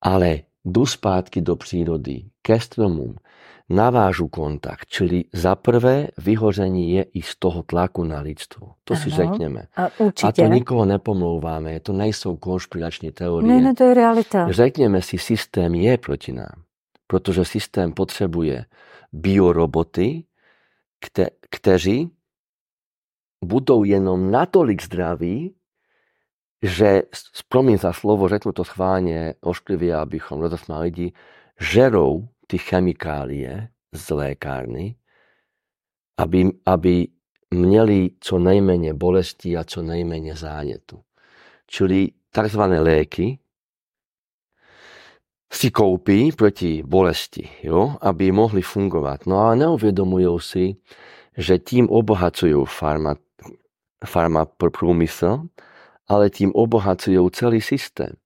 Ale jdu zpátky do přírody, ke stromům, navážu kontakt. Čili za prvé vyhoření je i z toho tlaku na lidstvo. To si Ano. řekněme. A A určitě. to nikoho nepomlouváme, to nejsou konšpirační teorie. Ne, ne, to je realita. Řekněme si, systém je proti nám, protože systém potřebuje bioroboty, kte, kteří budou jenom natolik zdraví, že, promiň za slovo, řeknu to schválně ošklivě, abychom rozesmali lidi, žerou ty chemikálie z lékárny, aby, aby měli co nejméně bolesti a co nejméně zánětu. Čili takzvané léky si koupí proti bolesti, jo, aby mohli fungovat. No a neuvědomují si, že tím obohacují farma, farma průmysl, ale tím obohacují celý systém.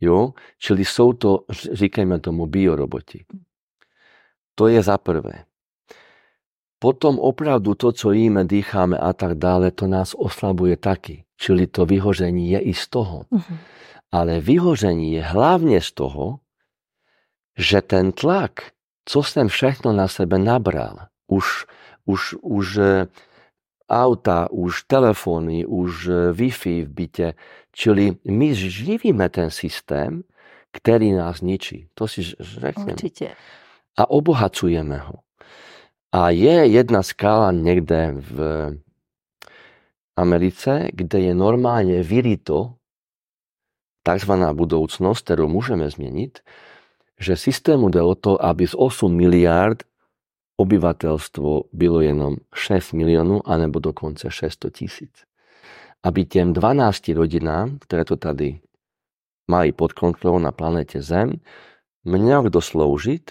Jo? Čili jsou to, říkejme tomu, bioroboti. To je za prvé. Potom opravdu to, co jíme, dýcháme a tak dále, to nás oslabuje taky. Čili to vyhoření je i z toho. Mhm. Ale vyhoření je hlavně z toho, že ten tlak, co jsem všechno na sebe nabral, už, už, už eh, auta, už telefony, už eh, Wi-Fi v bytě, čili my živíme ten systém, který nás ničí. To si řekneme. Určitě. A obohacujeme ho. A je jedna skála někde v Americe, kde je normálně vyrito takzvaná budoucnost, kterou můžeme změnit, že systému jde o to, aby z 8 miliard obyvatelstvo bylo jenom 6 milionů, anebo dokonce 600 tisíc. Aby těm 12 rodinám, které to tady mají pod kontrolou na planetě Zem, měl kdo sloužit,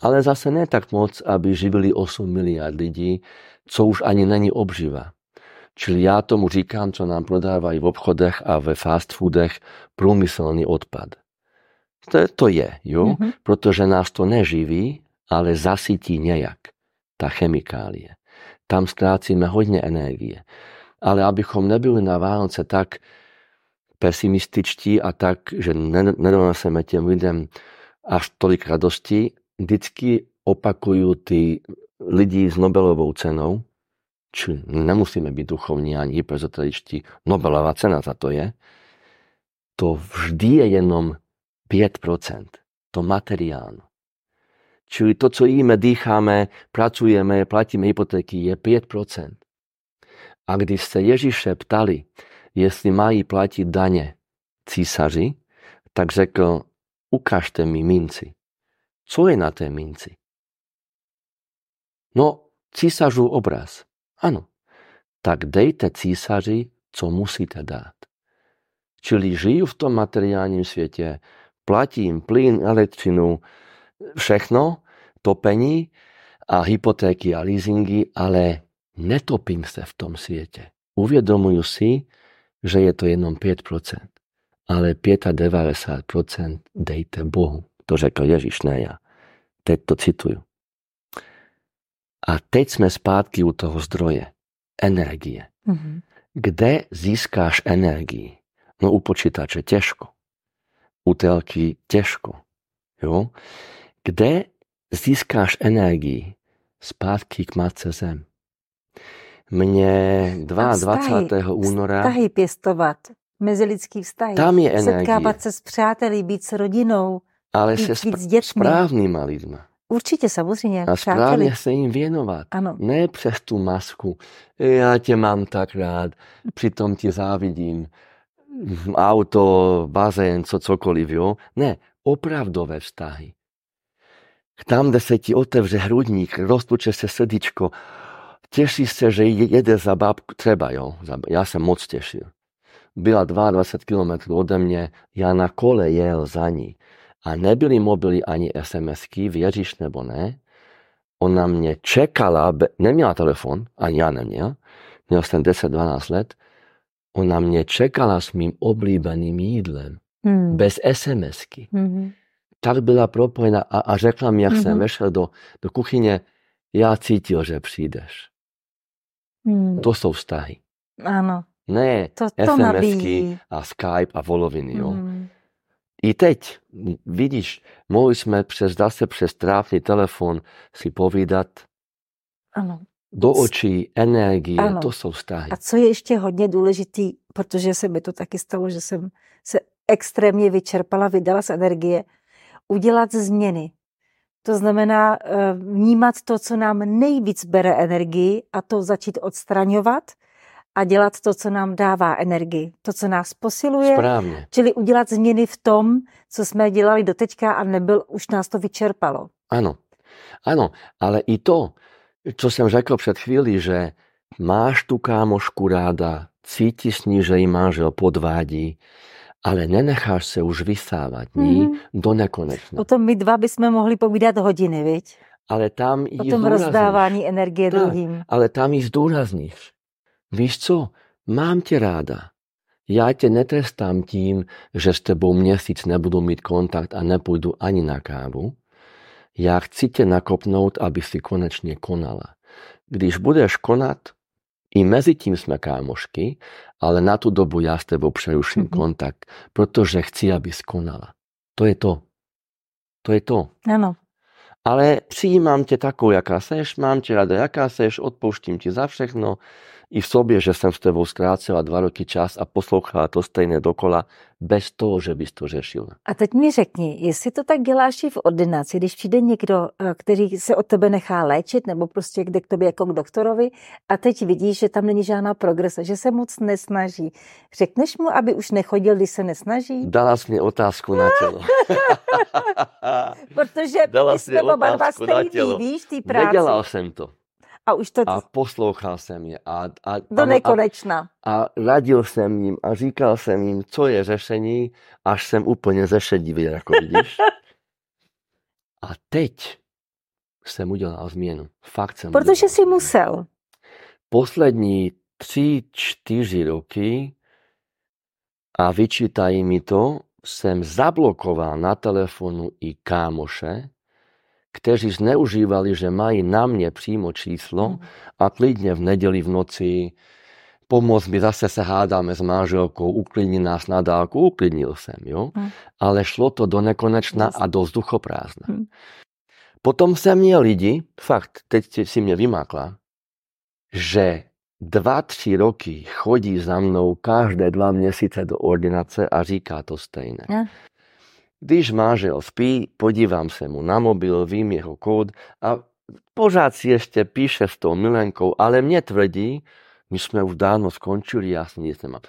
ale zase ne tak moc, aby živili 8 miliard lidí, co už ani není obživa. Čili já tomu říkám, co nám prodávají v obchodech a ve fast foodech, průmyslný odpad. To, to je, jo? Mhm. protože nás to neživí, ale zasytí nějak, ta chemikálie. Tam ztrácíme hodně energie. Ale abychom nebyli na Vánoce tak pesimističtí a tak, že ne- nedoneseme těm lidem až tolik radosti, vždycky opakuju ty lidi s Nobelovou cenou, či nemusíme být duchovní ani hyperzoteričtí, Nobelová cena za to je, to vždy je jenom 5%. To materiálno. Čili to, co jíme, dýcháme, pracujeme, platíme hypotéky, je 5%. A když se Ježíše ptali, jestli mají platit daně císaři, tak řekl, ukažte mi minci. Co je na té minci? No, císařův obraz. Ano. Tak dejte císaři, co musíte dát. čili žijú v tom materiálním svete, platím plyn, elektrinu, všechno, topení a hypotéky a leasingy, ale netopím sa v tom svete. Uvedomujú si, že je to jenom 5%, ale 95% dejte Bohu. To řekl Ježiš, ne ja. Teď to citujú. A teď sme zpátky u toho zdroje. Energie. Mm-hmm. Kde získáš energii? No u počítače ťažko. U telky ťažko. Jo? Kde získáš energii? Zpátky k Matce Zem. Mne 22. února... Vztahy pěstovat, mezilidský vztahy. Tam je energie. Setkávat se s přáteli, být s rodinou, Ale být, se být s dětmi. správnýma lidma. Určitě, samozřejmě. A přáteli. správne sa im věnovat. Ano. Ne přes tú masku. Ja tě mám tak rád, přitom ti závidím. Auto, bazén, co cokoliv, jo? Ne, opravdové vztahy. Tam, kde sa ti otevře hrudník, roztuče sa srdičko, teší sa, že jede za babku, treba, jo? Ja sa moc tešil. Byla 22 km ode mne, ja na kole jel za ní. A nebyli mobily ani SMS-ky, věříš nebo ne. Ona mě čekala, neměla telefon, ani já neměl, měl jsem 10-12 let, ona mě čekala s mým oblíbeným jídlem, Hmm. bez SMS-ky. Mhm. Tak byla propojená a, a řekla mi, jak Mhm. jsem vešel do, do kuchyně, já cítil, že přijdeš. Hmm. To jsou vztahy. Ano, Ne to, to SMS-ky a Skype a voloviny. Jo. Hmm. I teď, vidíš, mohli jsme přes, zase přes trápný telefon si povídat Ano. do očí, energie, Ano. to jsou vztahy. A co je ještě hodně důležitý, protože se mi to taky stalo, že jsem se extrémně vyčerpala, vydala z energie, udělat změny. To znamená eh, vnímat to, co nám nejvíc bere energii a to začít odstraňovat a dělat to, co nám dává energii, to, co nás posiluje, Správně. čili udělat změny v tom, co jsme dělali doteďka a nebyl, už nás to vyčerpalo. Ano, ano, ale i to, čo jsem řekl před chvíli, že máš tu kámošku ráda, cítiš s ní, že jí manžel podvádí, ale nenecháš se už vysávať ní Mhm. do nekonečna. O tom my dva bychom mohli povídat hodiny, viď? Ale tam O jí tom zdůrazníš. rozdávání energie Tak. druhým. ale tam jí zdôrazníš. Víš co, mám tě ráda. Já tě netrestám tím, že s tebou měsíc nebudu mít kontakt a nepůjdu ani na kávu. Já chci tě nakopnout, aby si konečně konala. Když budeš konat, i mezi tím jsme kámošky, ale na tu dobu já s tebou přeruším Mhm. kontakt, protože chci, aby konala. To je to. To je to. Ano. Ale přijímám tě takovou, jaká seš, mám tě rada, jaká seš, odpouštím ti za všechno. I v sobě, že jsem s tebou zkrácela dva roky čas a poslouchala to stejné dokola, bez toho, že bys to řešila. A teď mi řekni, jestli to tak děláš i v ordinaci, když přijde někdo, eh, který se od tebe nechá léčit, nebo prostě jde k tobě jako k doktorovi a teď vidíš, že tam není žádná progrese, že se moc nesnaží. Řekneš mu, aby už nechodil, když se nesnaží? Dala jsi mě otázku na tělo. Protože Dala my si jsme oba dva otázku na tělo. víš, té práci. Nedělal jsem to. A už to A poslouchal jsem je. A, a, do a, nekonečna. a radil jsem jim a říkal jsem jim, co je řešení, až jsem úplně zešedivý, jako vidíš. A teď jsem udělal změnu. Fakt jsem Protože změnu. musel. poslední tři, čtyři roky a vyčítají mi to, jsem zablokoval na telefonu i kámoše, kteří zneužívali, že mají na mě přímo číslo Mhm. a klidně v neděli v noci pomoc mi, zase se hádáme s manželkou, uklidni nás na dálku, uklidnil jsem, jo. Mhm. Ale šlo to do nekonečna a do vzduchoprázdna. Mhm. Potom jsem měl lidi, fakt, teď si mě vymákla, že dva, tři roky chodí za mnou každé dva měsíce do ordinace a říká to stejné. Ja. Když manžel spí, podívám se mu na mobil, vím jeho kód a pořád si ještě píše s tou milenkou, ale mě tvrdí, my jsme už dávno skončili, já s ní nic nemám.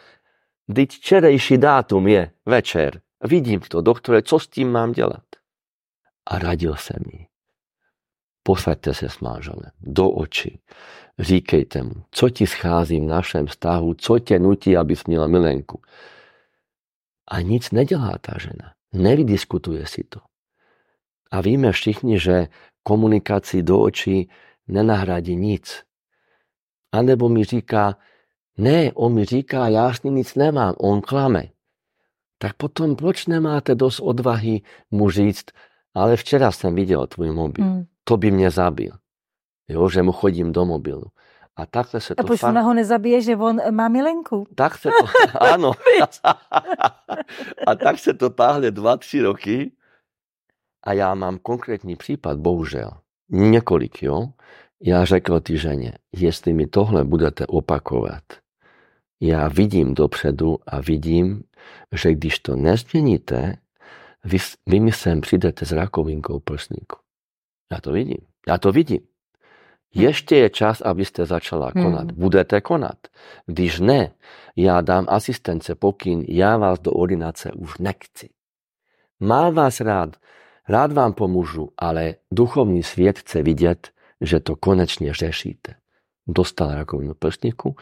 Teď včerejší dátum je večer. Vidím to, doktore, co s tím mám dělat? A radil jsem jí. Posaďte se s manželem do očí. Říkejte mu, co ti schází v našem vztahu, co tě nutí, abys měla milenku. A nic nedělá tá žena. Nevydiskutuje si to. A víme všichni, že komunikácii do očí nenahradí nic. A nebo mi říká, ne, on mi říká, já s ním nic nemám, on klame. Tak potom proč nemáte dost odvahy mu říct, ale včera jsem viděl tvůj mobil, hmm. to by mě zabil. Jo, že mu chodím do mobilu. A takhle se to... A proč fakt... ho nezabije, že on má milenku? Tak se to... Áno. a tak se to táhne 2-3 roky. A já mám konkrétní případ, bohužel. Několik, jo. Já řekl ty ženě, jestli mi tohle budete opakovat, já vidím dopředu a vidím, že když to nezměníte, vy, vy mi sem přijdete s rakovinkou prsníku. Já to vidím. Já to vidím. Ještě je čas, abyste začala konat. Hmm. Budete konat. Když ne, já dám asistence pokyn, já vás do ordinace už nechci. Má vás rád, rád vám pomůžu, ale duchovní svět chce vidět, že to konečně řešíte. Dostala rakovinu prsníku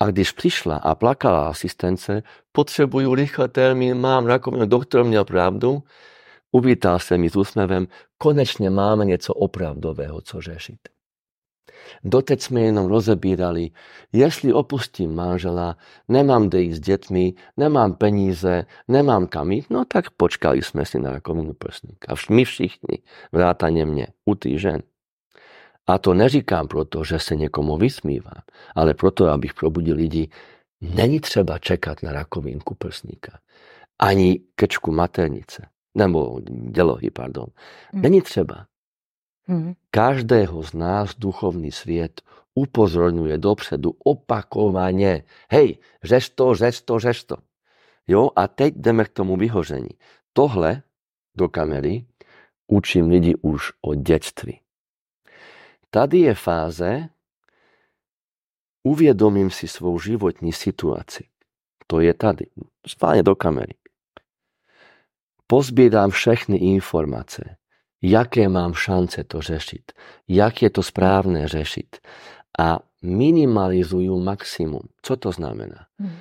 a když přišla a plakala asistence, potřebuju rychle termín, mám rakovinu, doktor měl pravdu, uvítal se mi s úsměvem, konečně máme něco opravdového, co řešit. Doteď jsme jenom rozebírali, jestli opustím manžela, nemám kde ísť s dětmi, nemám peníze, nemám kam ísť, no tak počkali jsme si na rakovinu prsníka. My všichni, vrátane mne, u tých žen. A to neříkám proto, že se někomu vysmívám, ale proto, abych probudil lidi, není třeba čekat na rakovinku prsníka. Ani kečku maternice. Nebo dělohy, pardon. Hmm. Není třeba. Hmm. Každého z nás duchovný svět upozorňuje dopředu opakovaně. Hej, to, řeš to, řeš to. Jo, a teď jdeme k tomu vyhoření. Tohle do kamery učím lidi už od dětství. Tady je fáze, uviedomím si svou životní situaci. To je tady. Spálne do kamery. Pozbírám všechny informace. Jaké mám šance to řešiť. Jak je to správne řešiť. A minimalizujú maximum. Co to znamená? Hmm.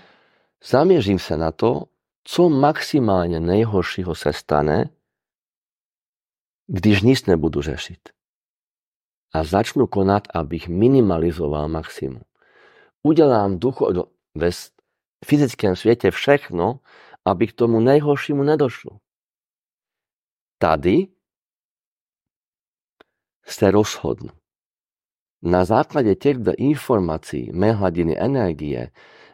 Zamieřím sa na to, co maximálne nejhoršího se stane, když nic nebudu řešiť a začnu konať, abych minimalizoval maximum. Udelám ducho, ve fyzickém světě všechno, aby k tomu nejhoršímu nedošlo. Tady se rozhodnu. Na základě těchto informací, mé hladiny energie,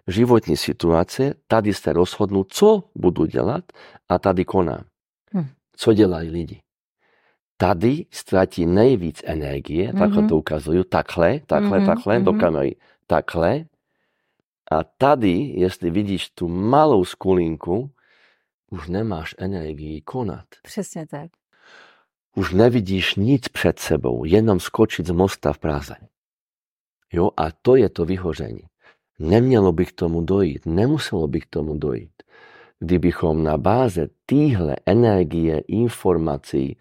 životní situace, tady se rozhodnu, co budu dělat a tady konám. Hm. Co dělají lidi tady ztratí nejvíc energie, mm-hmm. takhle to ukazuju, takhle, takhle, mm-hmm. takhle, mm-hmm. do kamery, takhle. A tady, jestli vidíš tu malou skulinku, už nemáš energii konat. Přesně tak. Už nevidíš nic před sebou, jenom skočit z mosta v Praze. Jo, a to je to vyhoření. Nemělo by k tomu dojít, nemuselo by k tomu dojít. Kdybychom na báze týhle energie, informací,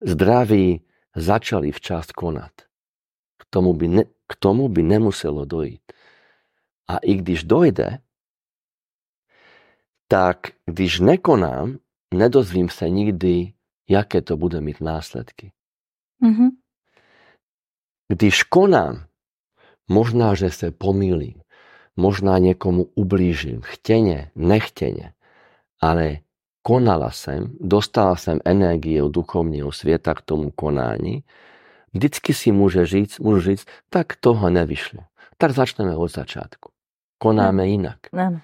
zdraví začali včas konat. K tomu by, ne, k tomu by nemuselo dojít. A i když dojde, tak když nekonám, nedozvím se nikdy, jaké to bude mít následky. Mm-hmm. Když konám, možná, že se pomýlim, možná někomu ublížím, chtěně, nechtěně, ale konala jsem, dostala jsem energii od duchovního světa k tomu konání, vždycky si může říct, můžu říct, tak toho nevyšlo. Tak začneme od začátku. Konáme no. jinak. No.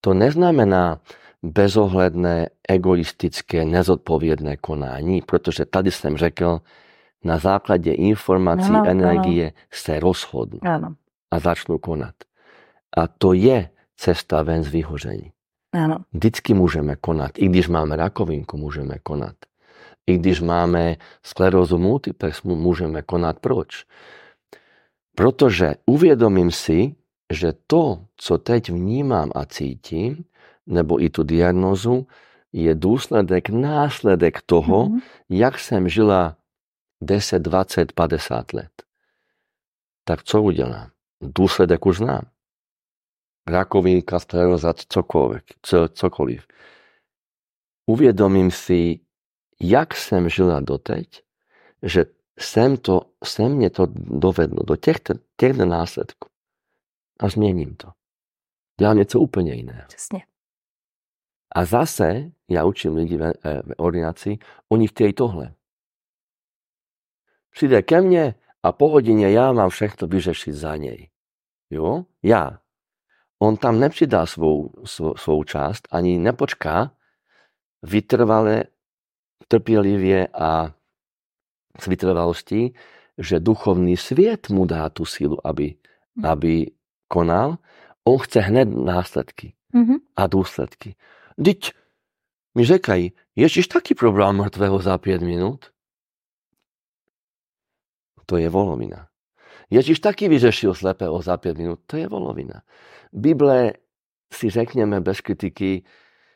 To neznamená bezohledné, egoistické, nezodpovědné konání, protože tady jsem řekl, na základě informací, ano, energie ano. se rozhodnu ano. a začnu konat. A to je cesta ven z vyhoření. Áno. Vždycky môžeme konať. I když máme rakovinku, môžeme konať. I když máme sklerózu multiplex, môžeme konať. Proč? Protože uvědomím si, že to, co teď vnímám a cítím, nebo i tu diagnozu, je důsledek, následek toho, mm-hmm. jak jsem žila 10, 20, 50 let. Tak co udělám? Důsledek už znám. rakovinka, skleróza, cokoľvek, co, cokoliv. Uvědomím si, jak jsem žila doteď, že sem, to, sem mě to dovedlo do těchto, těchto následků. A změním to. Dělám něco úplně jiného. Přesně. A zase, ja učím lidi v, eh, v ordinácii, oni chtějí tohle. Přijde ke mne a po hodině já mám všechno vyřešit za něj. Jo? Já. On tam nepřidá svou, svou, svou část, ani nepočká vytrvale, trpělivě a s vytrvalostí, že duchovný svět mu dá tu sílu, aby, mm. aby konal. On chce hned následky Mm-hmm. a důsledky. Teď mi říkají, Ježíš taky probral mrtvého za pět minut. To je volovina. Ježíš taky vyřešil slepého za pět minut. To je volovina. Bible si řekněme bez kritiky,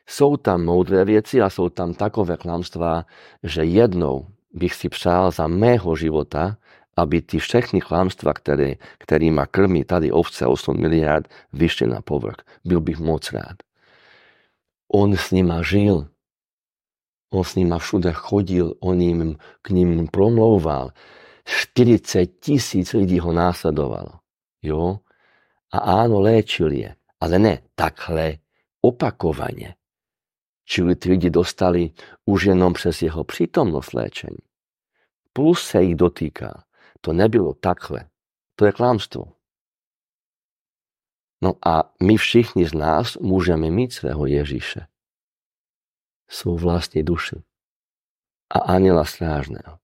jsou tam moudré věci a jsou tam takové klamstvá, že jednou bych si přál za mého života, aby ty všechny klamstva, které, kterýma krmí tady ovce 8 miliard, vyšly na povrch. Byl bych moc rád. On s nima žil. On s nima všude chodil, on im, k ním promlouval. 40 tisíc lidí ho následovalo. Jo? A áno, léčil je. Ale ne takhle opakovane. Čili ty lidi dostali už jenom přes jeho přítomnost léčení. Plus se jich dotýká. To nebylo takhle. To je klamstvo. No a my všichni z nás můžeme mít svého Ježíše. Svou vlastní duši. A aniela strážného.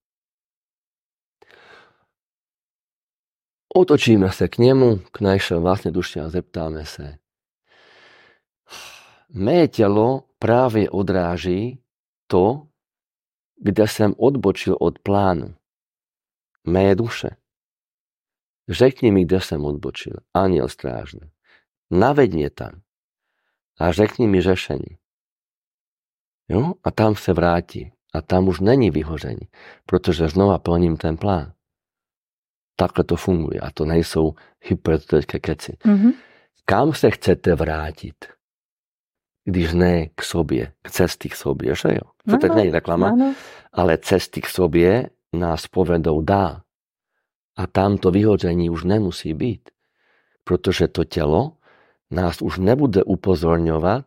Otočíme se k němu, k naše vlastní duši a zeptáme se. Mé tělo právě odráží to, kde jsem odbočil od plánu. Mé duše. Řekni mi, kde jsem odbočil. Aniel strážný. Naveď mě tam. A řekni mi řešení. Jo? A tam se vrátí. A tam už není vyhoření, protože znova plním ten plán. Takhle to funguje. A to nejsou hypotetické keci. Mm-hmm. Kam se chcete vrátit? Když ne k sobě, k cesty k sobě, že jo? To Ano, tak není reklama, Áno. ale cesty k sobě nás povedou dál. A tam to vyhoření už nemusí být, protože to tělo nás už nebude upozorňovat,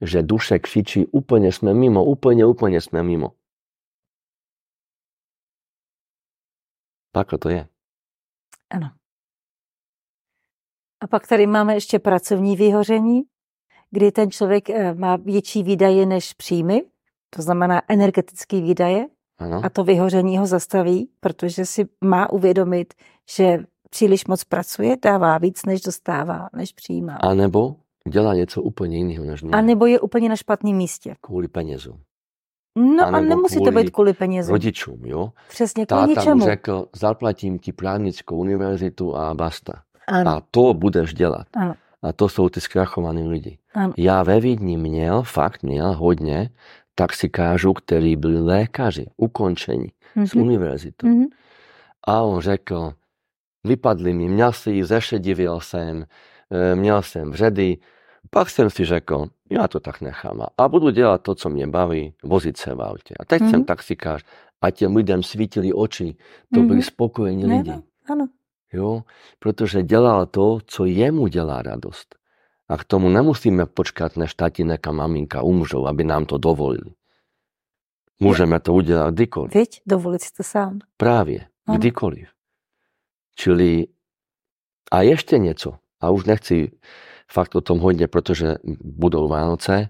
že duše křičí úplně jsme mimo, úplně, úplně jsme mimo. Takhle to je. Ano. A pak tady máme ještě pracovní vyhoření, kdy ten člověk eh, má větší výdaje než příjmy, to znamená energetické výdaje, Ano? a to vyhoření ho zastaví, protože si má uvědomit, že příliš moc pracuje, dává víc, než dostává, než přijímá. A nebo dělá něco úplně jiného než mě. A nebo je úplně na špatném místě. Kvůli penězům. No a, nemusí to být kvůli penězům. Rodičům, jo? Přesně kvůli Táta mu něčemu. řekl, zaplatím ti právnickou univerzitu a basta. Ano, A to budeš dělat. ano, A to jsou ty zkrachovaní lidi. ano. Já ve Vídni měl, fakt měl hodně taxikářů, kteří byli lékaři, ukončení z Mhm, univerzitu. mhm. A on řekl, vypadli mi, měl si, zešedivil jsem, eh, měl jsem vředy, pak jsem si řekl, já to tak nechám a- budu dělat to, co mě baví, vozit se v autě. A teď Mhm. jsem taxikář a těm lidem svítili oči, to byli Mhm. spokojení lidi. no, ano, Jo? Protože dělal to, co jemu dělá radost. A k tomu nemusíme počkat, než tatínek a maminka umřou, aby nám to dovolili. Můžeme to udělat kdykoliv. Viď, dovolit si to sám. Právě, Ano. kdykoliv. Čili a ještě něco. A už nechci fakt o tom hodně, protože budou Vánoce.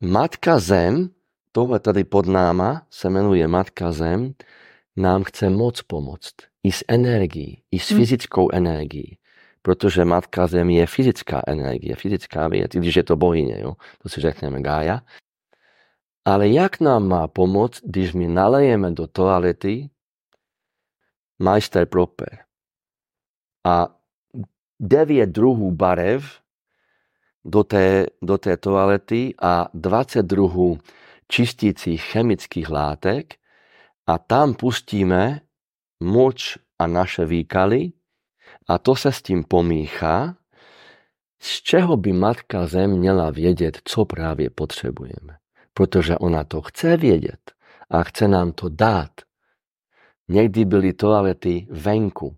Matka Zem, tohle tady pod náma se jmenuje Matka Zem, nám chce moc pomoct. I s energií, i s Hmm. fyzickou energií. Protože Matka Zem je fyzická energie, fyzická věc, i když je to bohyně, jo? to si řekneme Gája. Ale jak nám má pomoct, když my nalejeme do toalety majster proper a devět druhů barev do té, do té toalety a 20 druhů čistících chemických látek a tam pustíme moč a naše výkaly a to se s tím pomíchá z čeho by Matka Zem měla vědět, co právě potřebujeme. Protože ona to chce vědět a chce nám to dát. Někdy byly toalety venku.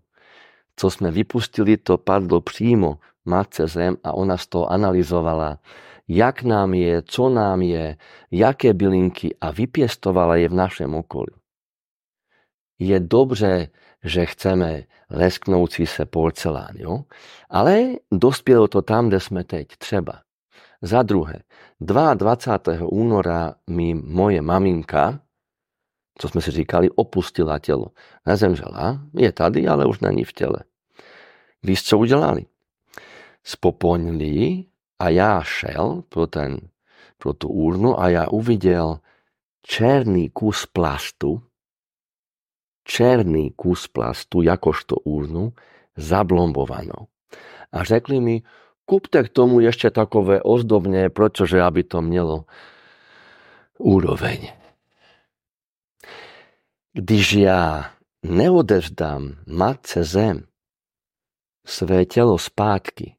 Co jsme vypustili, to padlo přímo Matce Zem a ona z toho analyzovala, jak nám je, co nám je, jaké bylinky a vypěstovala je v našem okolí. Je dobře, že chceme lesknoucí se porcelán, jo? ale dospělo to tam, kde jsme teď, třeba. Za druhé, 22. února mi moje maminka, co jsme si říkali, opustila tělo. Nezemřela, je tady, ale už není v těle. Víš, co udělali? Spoponili a já šel pro, ten, pro tu urnu a já uviděl černý kus plastu, černý kus plastu, jakožto urnu, zablombovanou. A řekli mi, kúpte k tomu ešte takové ozdobne, pretože aby to mělo úroveň. Když já neodevzdám Matce Zem své tělo zpátky,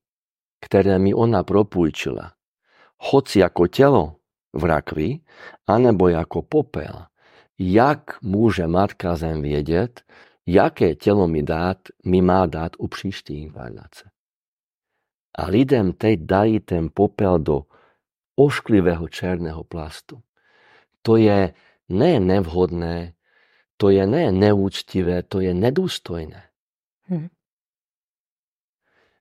které mi ona propůjčila, hoci jako tělo v rakvi, anebo jako popel, jak může Matka Zem vědět, jaké tělo mi, dát, mi má dát u příští inkarnace. A lidem teď dají ten popel do ošklivého černého plastu. To je ne nevhodné, to je ne neúctivé, to je nedůstojné. Hmm.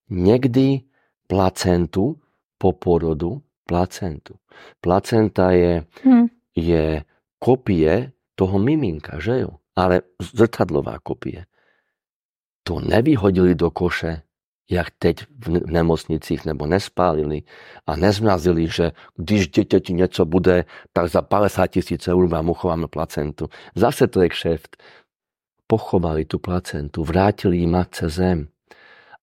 Někdy placentu po porodu, placentu. Placenta je, hmm. je kopie toho miminka, že jo? Ale zrcadlová kopie. To nevyhodili do koše, jak teď v nemocnicích nebo nespálili a nezmrazili, že když dieťati něco bude, tak za 50 tisíc eur vám uchováme placentu. Zase to je kšeft. Pochovali tu placentu, vrátili jí matce zem.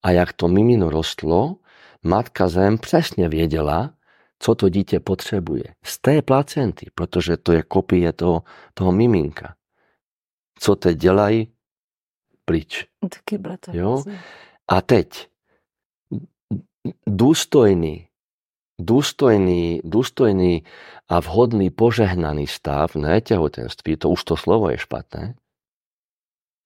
A jak to mimino rostlo, matka zem přesně věděla, co to dítě potřebuje. Z té placenty, protože to je kopie toho, toho miminka. Co teď dělají? Pryč. Jo? A teď důstojný, důstojný, důstojný a vhodný požehnaný stav na tehotenství, to už to slovo je špatné,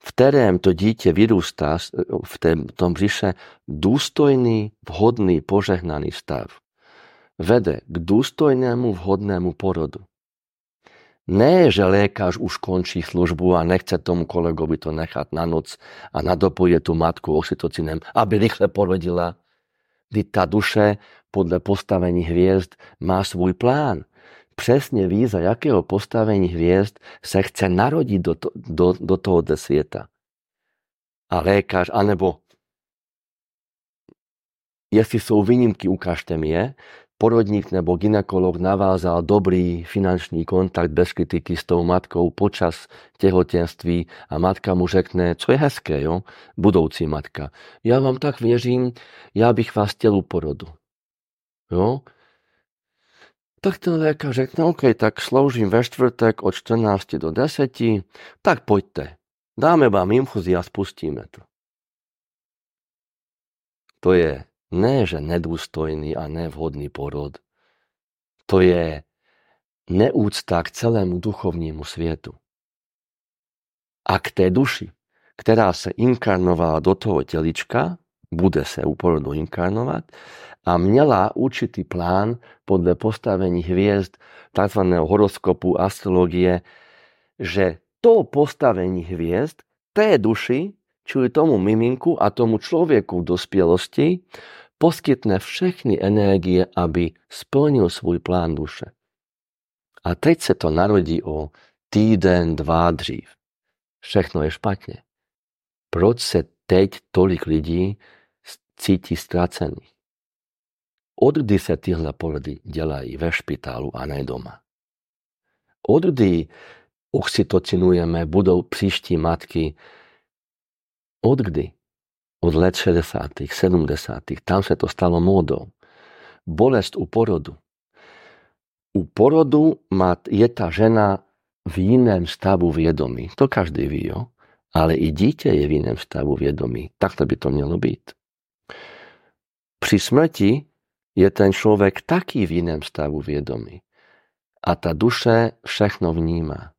v kterém to dítě vyrůstá, v tom břiše, důstojný, vhodný, požehnaný stav, vede k důstojnému, vhodnému porodu. Ne, že lékař už končí službu a nechce tomu kolegovi to nechat na noc a nadopoje tu matku oxytocinem, aby rychle porodila, kdy ta duše podle postavení hviezd má svůj plán. Přesně ví, za jakého postavení hviezd se chce narodit do, to, do, do tohoto světa. A lékař, anebo jestli jsou výnimky, ukážte mi je, porodník nebo ginekolog navázal dobrý finančný kontakt bez kritiky s tou matkou počas tehotenství a matka mu řekne, co je hezké, jo? budoucí matka. Já vám tak věřím, já bych vás chtěl u porodu. Jo? Tak ten lékař řekne, OK, tak sloužím ve čtvrtek od 14 do 10, tak pojďte. Dáme vám infuzi a spustíme to. To je ne, že nedůstojný a nevhodný porod. To je neúcta k celému duchovnímu světu. A k té duši, která se inkarnovala do toho tělička, bude se u porodu inkarnovat a měla určitý plán podle postavení hviezd, tzv. horoskopu, astrologie, že to postavení hviezd té duši, čili tomu miminku a tomu člověku v dospělosti, poskytne všechny energie, aby splnil svůj plán duše. A teď se to narodí o týden, dva dřív. Všechno je špatně. Proč se teď tolik lidí cítí ztracených? Odkdy se tyhle porody dělají ve špitálu a ne doma? Odkdy oxytocinujeme budou příští matky? Odkdy? Od let 60., 70., tam se to stalo módou. Bolest u porodu. U porodu je ta žena v jiném stavu vědomí. To každý ví, jo? Ale i dítě je v jiném stavu vědomí. Takto by to mělo být. Pri smrti je ten človek taký v iném stavu vědomí. A ta duše všechno vníma.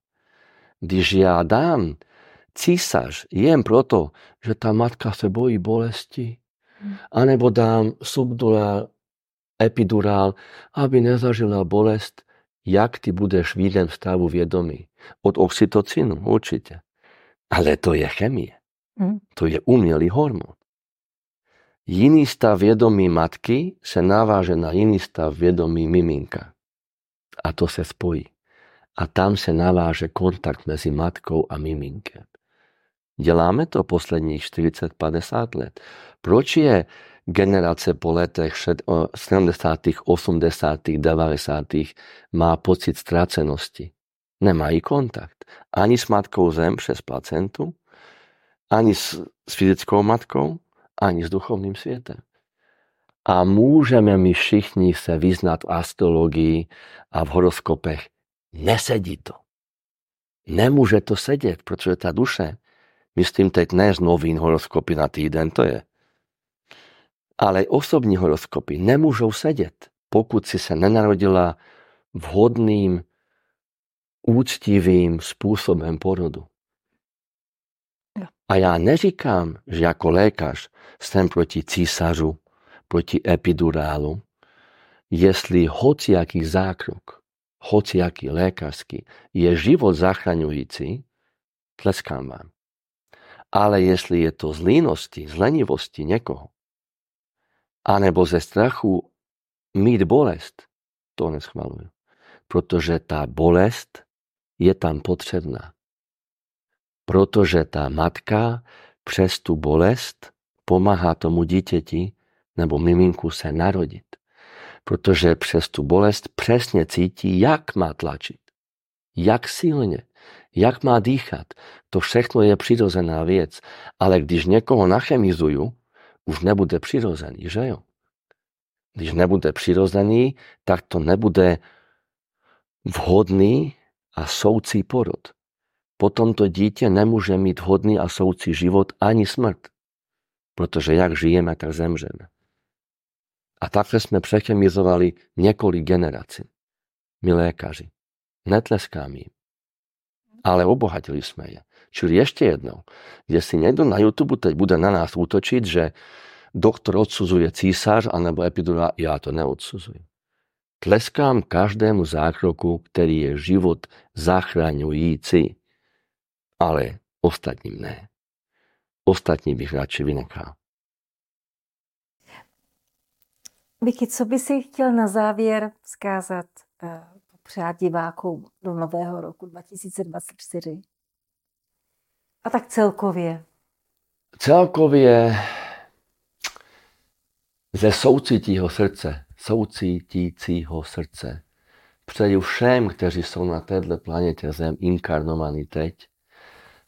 Když já dám císař jen proto, že ta matka se bojí bolesti, anebo dám subdurál, epidurál, aby nezažila bolest, jak ty budeš v jiném stavu vědomí. Od oxytocinu určitě. Ale to je chemie. Mm. To je umělý hormon. Jiný stav vědomí matky se naváže na jiný stav vědomí miminka. A to se spojí. A tam se naváže kontakt mezi matkou a miminkem. Děláme to posledních 40-50 let. Proč je generace po letech 70., 80., 90. má pocit ztracenosti? Nemají kontakt. Ani s matkou zem přes placentu, ani s, s fyzickou matkou, ani s duchovným světem. A můžeme my všichni se vyznat v astrologii a v horoskopech. Nesedí to. Nemůže to sedět, protože ta duše, myslím teď ne z novín horoskopy na týden, to je. Ale osobní horoskopy nemůžou sedět, pokud si se nenarodila vhodným, úctivým způsobem porodu. A já neříkám, že jako lékař jsem proti císařu, proti epidurálu, jestli hociaký zákrok, hociaký lékařský je život zachraňující, tleskám vám. Ale jestli je to z línosti, z lenivosti někoho, anebo ze strachu mít bolest, to neschvaluju. Protože ta bolest je tam potřebná protože tá matka přes tu bolest pomáhá tomu dítěti nebo miminku se narodit. Protože přes tu bolest přesně cítí, jak má tlačit, jak silně, jak má dýchat. To všechno je přirozená věc. Ale když někoho nachemizuju, už nebude přirozený, že jo? Když nebude přirozený, tak to nebude vhodný a soucí porod potom to dítě nemůže mít vhodný a soucí život ani smrt. Protože jak žijeme, tak zemřeme. A takhle jsme přechemizovali několik generací. My lékaři. Netleskáme jim. Ale obohatili jsme je. Čili ještě jednou, kde si někdo na YouTube teď bude na nás útočit, že doktor odsuzuje císař anebo epidura, já to neodsuzuji. Tleskám každému zákroku, který je život zachraňující ale ostatním ne. Ostatní bych radši vynechal. Vicky, co by si chtěl na závěr zkázat, uh, přát divákům do nového roku 2024? A tak celkově. Celkově ze soucitího srdce, soucítícího srdce, přeju všem, kteří jsou na této planetě Zem inkarnovaní teď,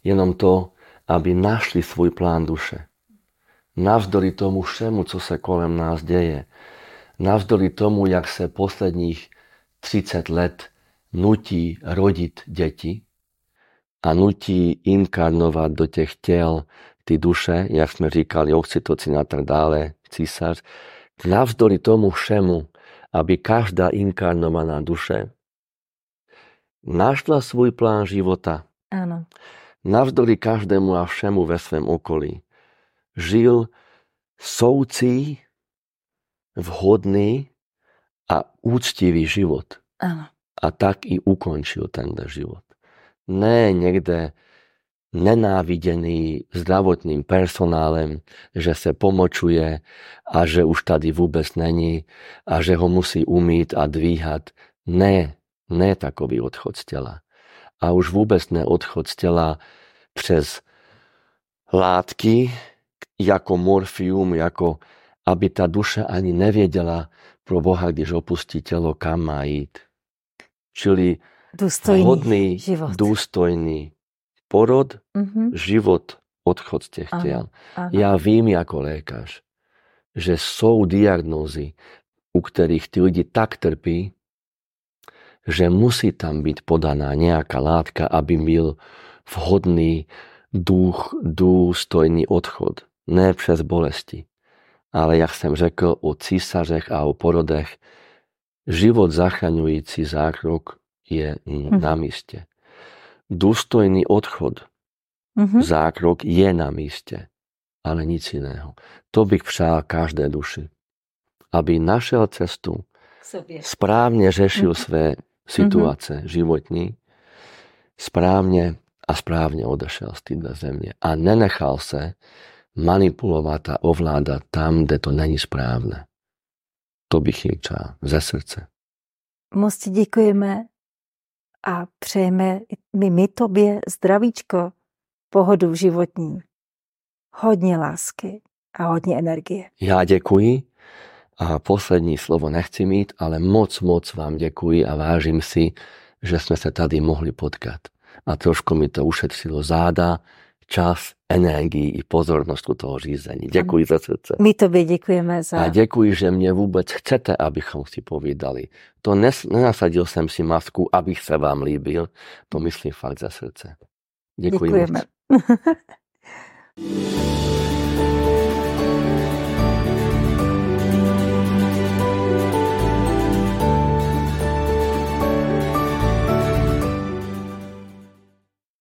jenom to, aby našli svůj plán duše. Navzdory tomu všemu, co se kolem nás děje, navzdory tomu, jak se posledních 30 let nutí rodit děti a nutí inkarnovat do těch těl ty duše, jak jsme říkali, oxytocin a tak dále, císař, navzdory tomu všemu, aby každá inkarnovaná duše našla svůj plán života. Ano navzdory každému a všemu ve svém okolí. Žil soucí, vhodný a úctivý život. Ano. A tak i ukončil tento život. Ne někde nenávidený zdravotným personálem, že se pomočuje a že už tady vůbec není a že ho musí umít a dvíhat. Ne, ne takový odchod z těla a už vůbec ne odchod z těla přes látky, jako morfium, jako aby ta duše ani nevěděla pro Boha, když opustí tělo, kam má jít. Čili důstojný hodný, život. důstojný porod, mm-hmm. život, odchod z těch těl. Já vím jako lékař, že jsou diagnózy, u kterých ty lidi tak trpí, že musí tam být podaná nějaká látka, aby byl vhodný duch, důstojný odchod. Ne přes bolesti, ale jak jsem řekl o císařech a o porodech, život zachraňující zákrok je Mhm. na místě. Důstojný odchod, Mhm. zákrok je na místě, ale nic jiného. To bych přál každé duši, aby našel cestu, Sobě. správně řešil Mhm. své situace životní, správně a správně odešel z této země a nenechal se manipulovat a ovládat tam, kde to není správné. To bych jim přál ze srdce. Moc ti děkujeme a přejeme my, my tobě zdravíčko, pohodu životní, hodně lásky a hodně energie. Já děkuji a poslední slovo nechci mít, ale moc, moc vám děkuji a vážím si, že jsme se tady mohli potkat. A trošku mi to ušetřilo záda, čas, energii i pozornost u toho řízení. Děkuji ze srdce. My tobě děkujeme za... A děkuji, že mě vůbec chcete, abychom si povídali. To nes, nenasadil jsem si masku, abych se vám líbil. To myslím fakt ze srdce. Děkuji Děkujeme. moc.